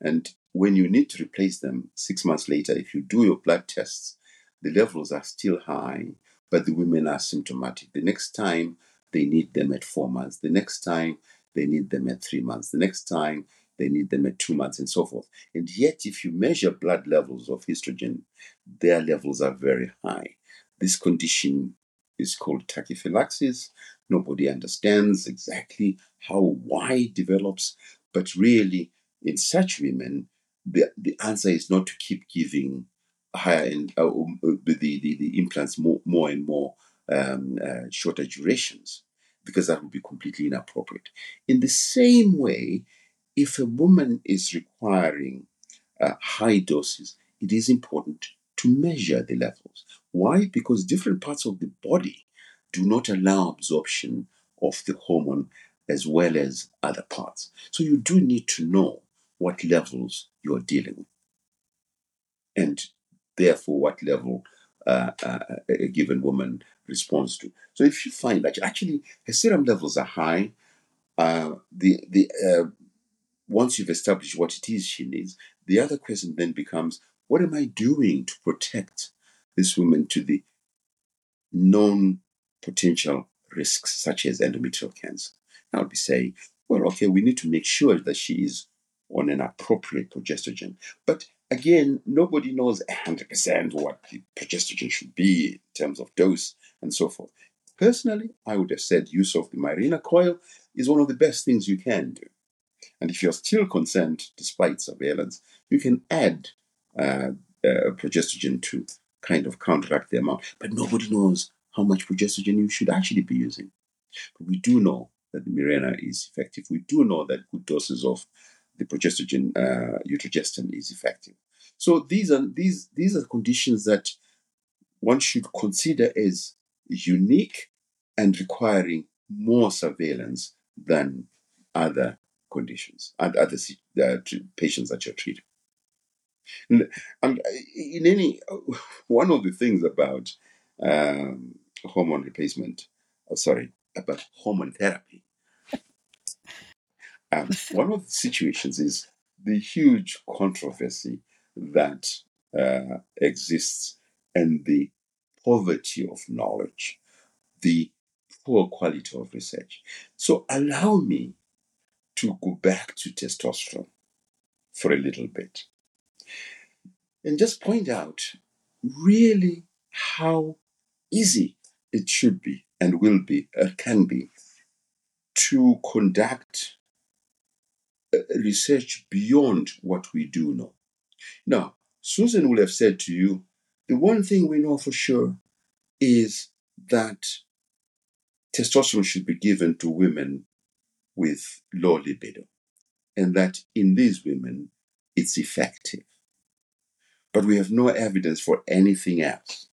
and when you need to replace them six months later, if you do your blood tests, the levels are still high, but the women are symptomatic. The next time they need them at four months, the next time they need them at three months, the next time they need them at two months, and so forth. And yet, if you measure blood levels of estrogen, their levels are very high. This condition is called tachyphylaxis. Nobody understands exactly how why it develops, but really, in such women, the, the answer is not to keep giving higher end, uh, um, uh, the, the, the implants more, more and more um, uh, shorter durations, because that would be completely inappropriate. In the same way, if a woman is requiring uh, high doses, it is important to measure the levels. Why? Because different parts of the body do not allow absorption of the hormone as well as other parts. So you do need to know what levels you are dealing with, and therefore what level uh, uh, a given woman responds to. So if you find that actually her serum levels are high, uh, the the uh, once you've established what it is she needs, the other question then becomes, what am I doing to protect this woman to the known potential risks such as endometrial cancer? I would be saying, well, okay, we need to make sure that she is on an appropriate progestogen. But again, nobody knows 100% what the progestogen should be in terms of dose and so forth. Personally, I would have said use of the Mirena coil is one of the best things you can do. And if you're still concerned, despite surveillance, you can add uh, uh, progestogen to kind of counteract the amount. But nobody knows how much progesterone you should actually be using. But we do know that the Mirena is effective. We do know that good doses of the progesterone, uh, is effective. So these are these these are conditions that one should consider as unique and requiring more surveillance than other conditions and other uh, patients that you're treating. And, and in any one of the things about um, hormone replacement, oh, sorry, about hormone therapy. Um, one of the situations is the huge controversy that uh, exists and the poverty of knowledge, the poor quality of research. So allow me to go back to testosterone for a little bit and just point out really how easy it should be and will be, uh, can be, to conduct research beyond what we do know. Now, Susan will have said to you, the one thing we know for sure is that testosterone should be given to women with low libido, and that in these women it's effective. But we have no evidence for anything else.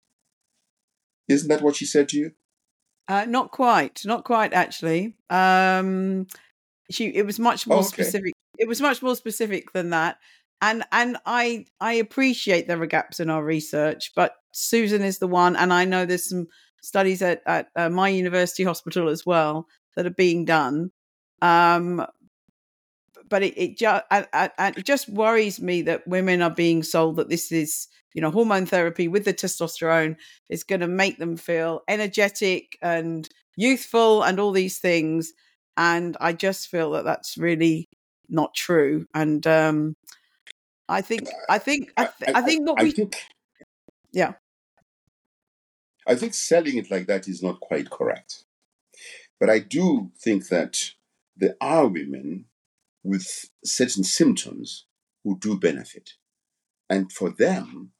Isn't that what she said to you? Uh, not quite, not quite actually. Um, she it was much more okay. specific. It was much more specific than that, and and I I appreciate there are gaps in our research, but Susan is the one, and I know there's some studies at at uh, my university hospital as well that are being done. Um, but it it, just I, I, it just worries me that women are being sold that this is you know hormone therapy with the testosterone is going to make them feel energetic and youthful and all these things and i just feel that that's really not true and um i think i think i, th- I, I think what we think, yeah i think selling it like that is not quite correct but i do think that there are women with certain symptoms who do benefit. And for them,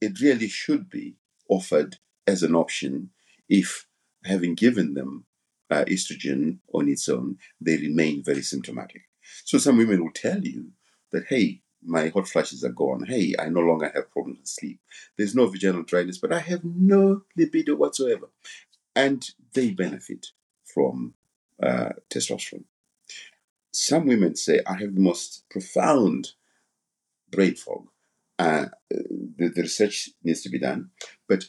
it really should be offered as an option if, having given them uh, estrogen on its own, they remain very symptomatic. So some women will tell you that, hey, my hot flashes are gone. Hey, I no longer have problems with sleep. There's no vaginal dryness, but I have no libido whatsoever. And they benefit from uh, testosterone some women say, I have the most profound brain fog. Uh, the, the research needs to be done, but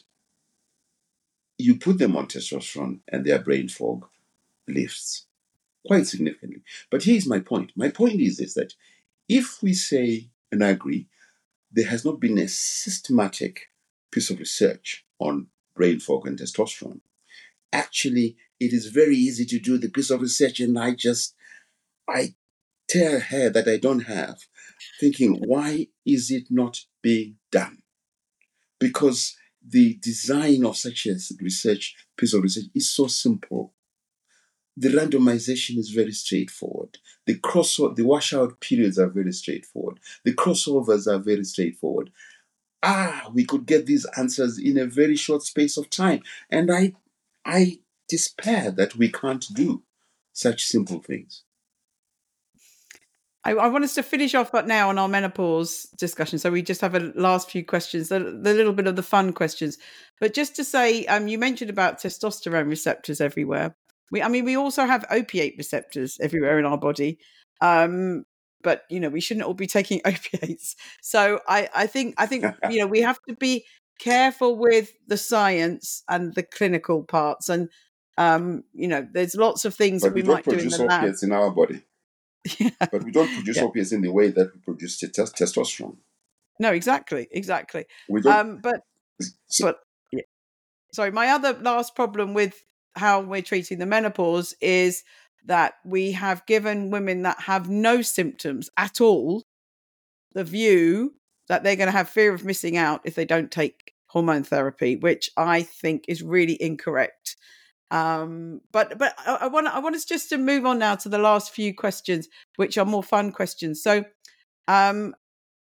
you put them on testosterone and their brain fog lifts quite significantly. But here's my point. My point is this that if we say and I agree, there has not been a systematic piece of research on brain fog and testosterone. Actually, it is very easy to do the piece of research, and I just I tear hair that I don't have, thinking, why is it not being done? Because the design of such a research piece of research is so simple. The randomization is very straightforward. The cross the washout periods are very straightforward. The crossovers are very straightforward. Ah, we could get these answers in a very short space of time. And I I despair that we can't do such simple things. I, I, want us to finish off but now on our menopause discussion. So we just have a last few questions, the, the little bit of the fun questions. But just to say, um, you mentioned about testosterone receptors everywhere. We, I mean, we also have opiate receptors everywhere in our body. Um, but you know, we shouldn't all be taking opiates. So I, I think, I think you know, we have to be careful with the science and the clinical parts. And um, you know, there's lots of things but we, we might do in the lab. opiates in our body. Yeah. But we don't produce yeah. opiates in the way that we produce t- testosterone. No, exactly, exactly. We don't. Um, but so, but yeah. sorry, my other last problem with how we're treating the menopause is that we have given women that have no symptoms at all the view that they're going to have fear of missing out if they don't take hormone therapy, which I think is really incorrect. Um, but but I, want I want us just to move on now to the last few questions, which are more fun questions. So, um,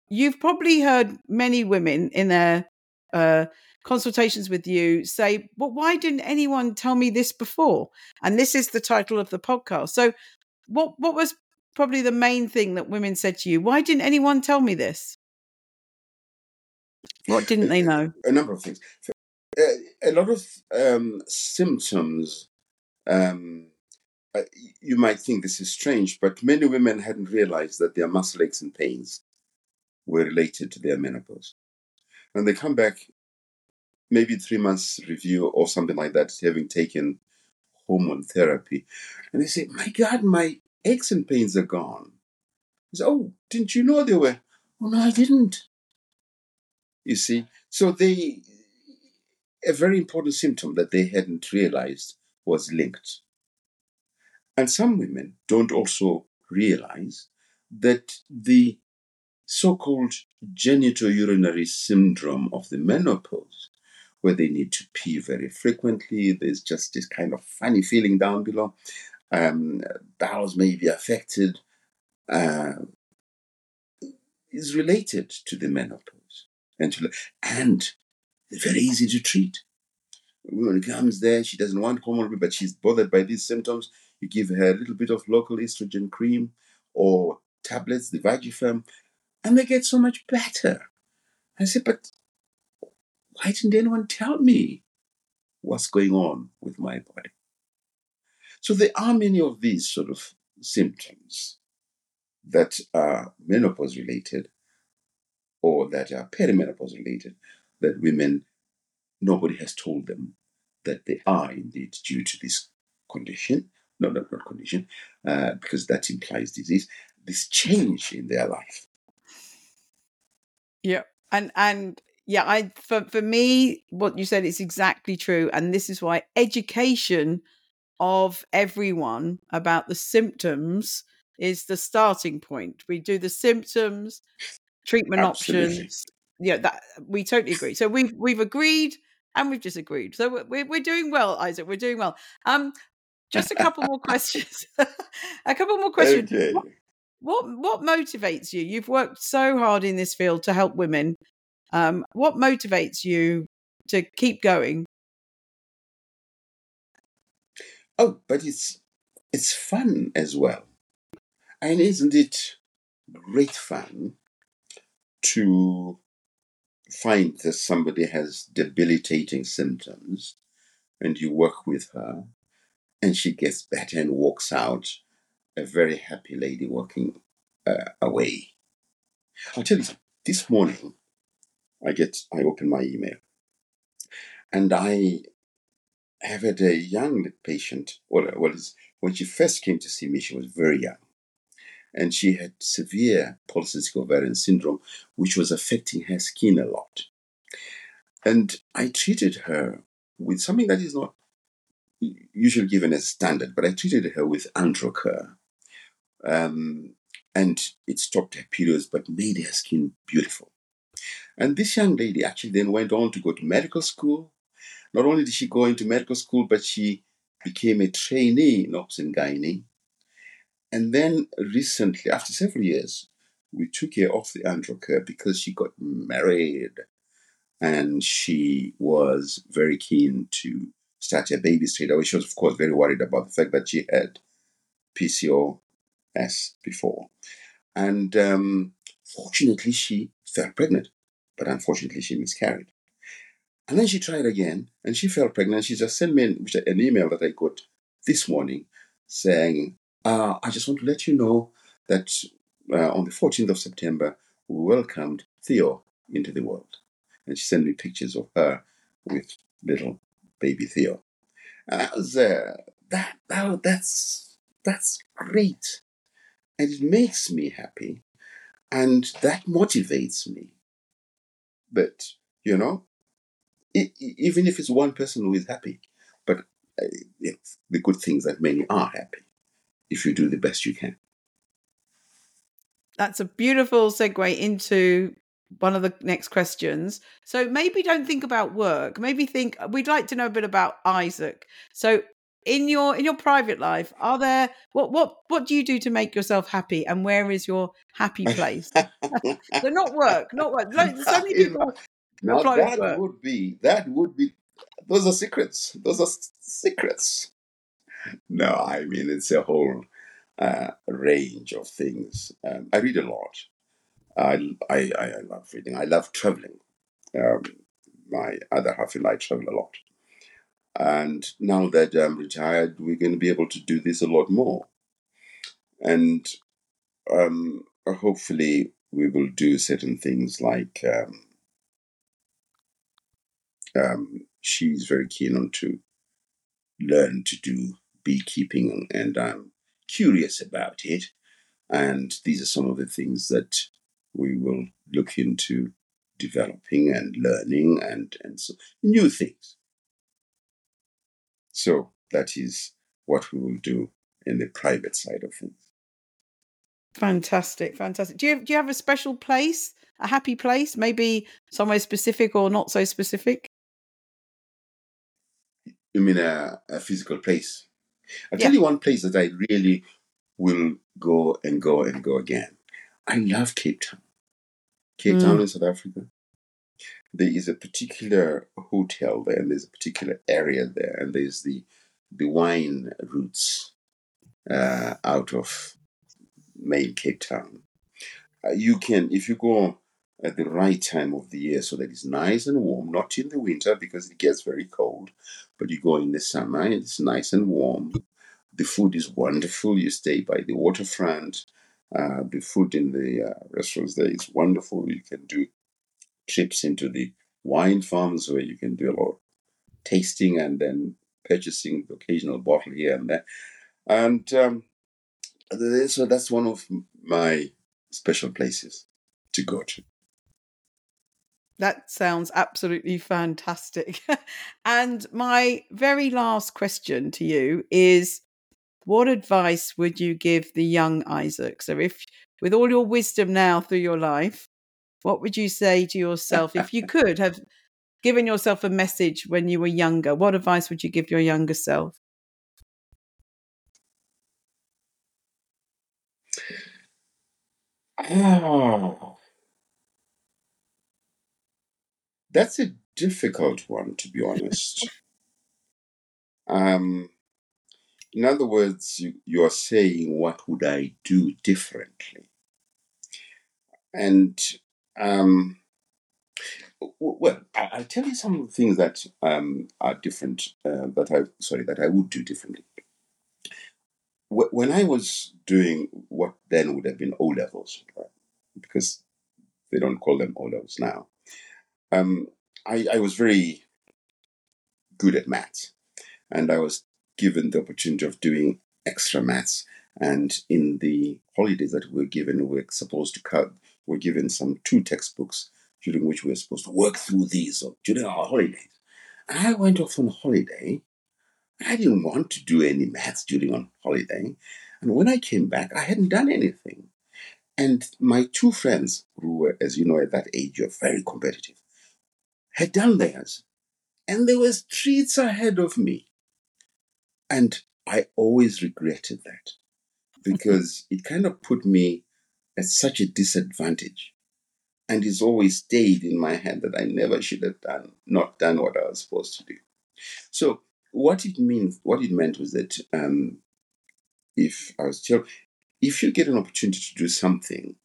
you've probably heard many women in their uh, consultations with you say, well, why didn't anyone tell me this before? And this is the title of the podcast. So, what what was probably the main thing that women said to you? Why didn't anyone tell me this? What didn't they know? A number of things. A lot of um, symptoms. Um, uh, you might think this is strange, but many women hadn't realized that their muscle aches and pains were related to their menopause. And they come back maybe three months review or something like that, having taken hormone therapy. And they say, My God, my aches and pains are gone. I say, Oh, didn't you know they were? Oh, no, I didn't. You see? So they, a very important symptom that they hadn't realized was linked. And some women don't also realize that the so called genitourinary syndrome of the menopause where they need to pee very frequently. There's just this kind of funny feeling down below. Um, bowels may be affected. Uh, is related to the menopause and to, and very easy to treat. When it comes there, she doesn't want hormone, but she's bothered by these symptoms. You give her a little bit of local estrogen cream or tablets, the Vagifem, and they get so much better. I said, but why didn't anyone tell me what's going on with my body? So there are many of these sort of symptoms that are menopause related or that are perimenopause related that women, nobody has told them that they are indeed due to this condition. No, not, not condition, uh, because that implies disease, this change in their life. Yeah. And and yeah, I for for me, what you said is exactly true, and this is why education of everyone about the symptoms is the starting point. We do the symptoms, treatment Absolutely. options. Yeah, that we totally agree. So we've we've agreed and we've disagreed. So we're we're doing well, Isaac. We're doing well. Um, just a couple more questions. a couple more questions. Okay. What, what what motivates you? You've worked so hard in this field to help women um, what motivates you to keep going? Oh, but it's it's fun as well, and isn't it great fun to find that somebody has debilitating symptoms, and you work with her, and she gets better and walks out a very happy lady walking uh, away. I'll tell you. This morning, I get, I open my email, and I have had a young patient. Well, when she first came to see me, she was very young, and she had severe polycystic ovarian syndrome, which was affecting her skin a lot. And I treated her with something that is not usually given as standard, but I treated her with Androcur. Um, and it stopped her periods but made her skin beautiful. And this young lady actually then went on to go to medical school. Not only did she go into medical school, but she became a trainee in Obs and. And then recently, after several years, we took her off the Androcur because she got married and she was very keen to start her baby straight away. She was, of course, very worried about the fact that she had PCOS before. And um, fortunately, she fell pregnant but unfortunately she miscarried. And then she tried again, and she fell pregnant. She just sent me an, email that I got this morning saying, uh, I just want to let you know that uh, on the 14th of September, we welcomed Theo into the world. And she sent me pictures of her with little baby Theo. And I was, uh, that, that, that's, that's great. And it makes me happy. And that motivates me but, you know, it, even if it's one person who is happy, but uh, the good things that many are happy if you do the best you can. That's a beautiful segue into one of the next questions. So maybe don't think about work. Maybe think we'd like to know a bit about Isaac. So in your in your private life, are there what what what do you do to make yourself happy, and where is your happy place? so not work, not work. so many people Now that work. would be that would be those are secrets. Those are secrets. No, I mean it's a whole uh, range of things. Um, I read a lot. I, I I I love reading. I love traveling. Um, my other half and I travel a lot. And now that I'm retired, we're going to be able to do this a lot more. And um, hopefully, we will do certain things like um, um, she's very keen on to learn to do beekeeping, and I'm curious about it. And these are some of the things that we will look into developing and learning and, and so new things. So that is what we will do in the private side of things. Fantastic, fantastic. Do you do you have a special place, a happy place, maybe somewhere specific or not so specific? You mean a, a physical place? I'll Yeah. tell you one place that I really will go and go and go again. I love Cape Town. Cape Mm. Town in South Africa. There is a particular hotel there, and there's a particular area there, and there's the the wine routes uh, out of main Cape Town. Uh, you can, if you go at the right time of the year, so that it's nice and warm, not in the winter because it gets very cold, but you go in the summer and it's nice and warm. The food is wonderful. You stay by the waterfront. Uh, the food in the uh, restaurants there is wonderful. You can do trips into the wine farms where you can do a lot of tasting and then purchasing the occasional bottle here and there. And um, so that's one of my special places to go to. That sounds absolutely fantastic. and my very last question to you is what advice would you give the young Isaac? So if with all your wisdom now through your life, what would you say to yourself if you could have given yourself a message when you were younger? What advice would you give your younger self? Oh, that's a difficult one, to be honest. Um, in other words, you, you are saying, what would I do differently? And um, well, I'll tell you some of the things that um, are different. Uh, that I sorry that I would do differently. When I was doing what then would have been O levels, right? because they don't call them O levels now. Um, I, I was very good at maths, and I was given the opportunity of doing extra maths. And in the holidays that we were given, we were supposed to cut. Were given some two textbooks during which we were supposed to work through these or during our holidays. I went off on holiday. I didn't want to do any maths during on holiday. And when I came back, I hadn't done anything. And my two friends, who were, as you know, at that age, you're very competitive, had done theirs. And they were streets ahead of me. And I always regretted that because it kind of put me at such a disadvantage. And it's always stayed in my head that I never should have done, not done what I was supposed to do. So what it means, what it meant was that um, if I was told, if you get an opportunity to do something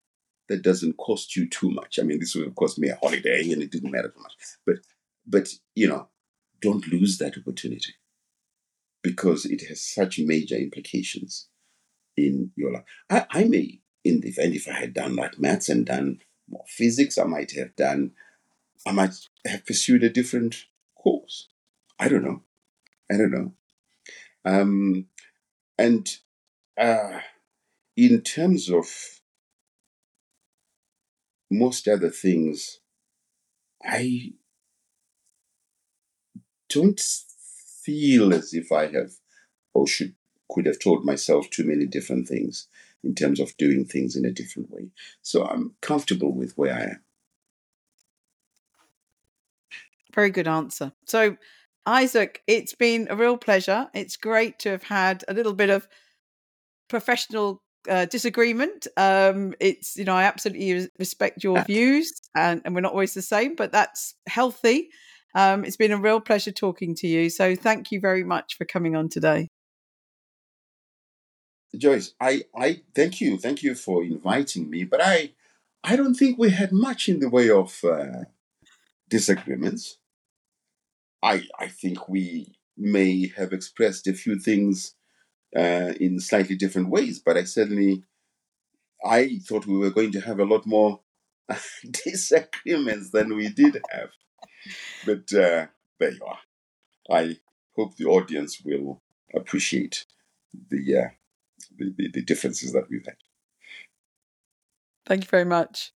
that doesn't cost you too much, I mean, this would have cost me a holiday and it didn't matter too much, but but you know, don't lose that opportunity because it has such major implications in your life. I, I may, in the event, if I had done like maths and done more physics, I might have done, I might have pursued a different course. I don't know. I don't know. Um, and uh, in terms of most other things, I don't feel as if I have or should could have told myself too many different things in terms of doing things in a different way. So I'm comfortable with where I am. Very good answer. So, Isaac, it's been a real pleasure. It's great to have had a little bit of professional uh, disagreement. Um, it's you know I absolutely respect your views, and, and we're not always the same, but that's healthy. Um, it's been a real pleasure talking to you. So thank you very much for coming on today. Joyce, I, I thank you, thank you for inviting me. But I, I don't think we had much in the way of uh, disagreements. I, I think we may have expressed a few things uh, in slightly different ways, but I certainly, I thought we were going to have a lot more disagreements than we did have. But uh, there you are. I hope the audience will appreciate the, uh, the, the, the differences that we've had. Thank you very much.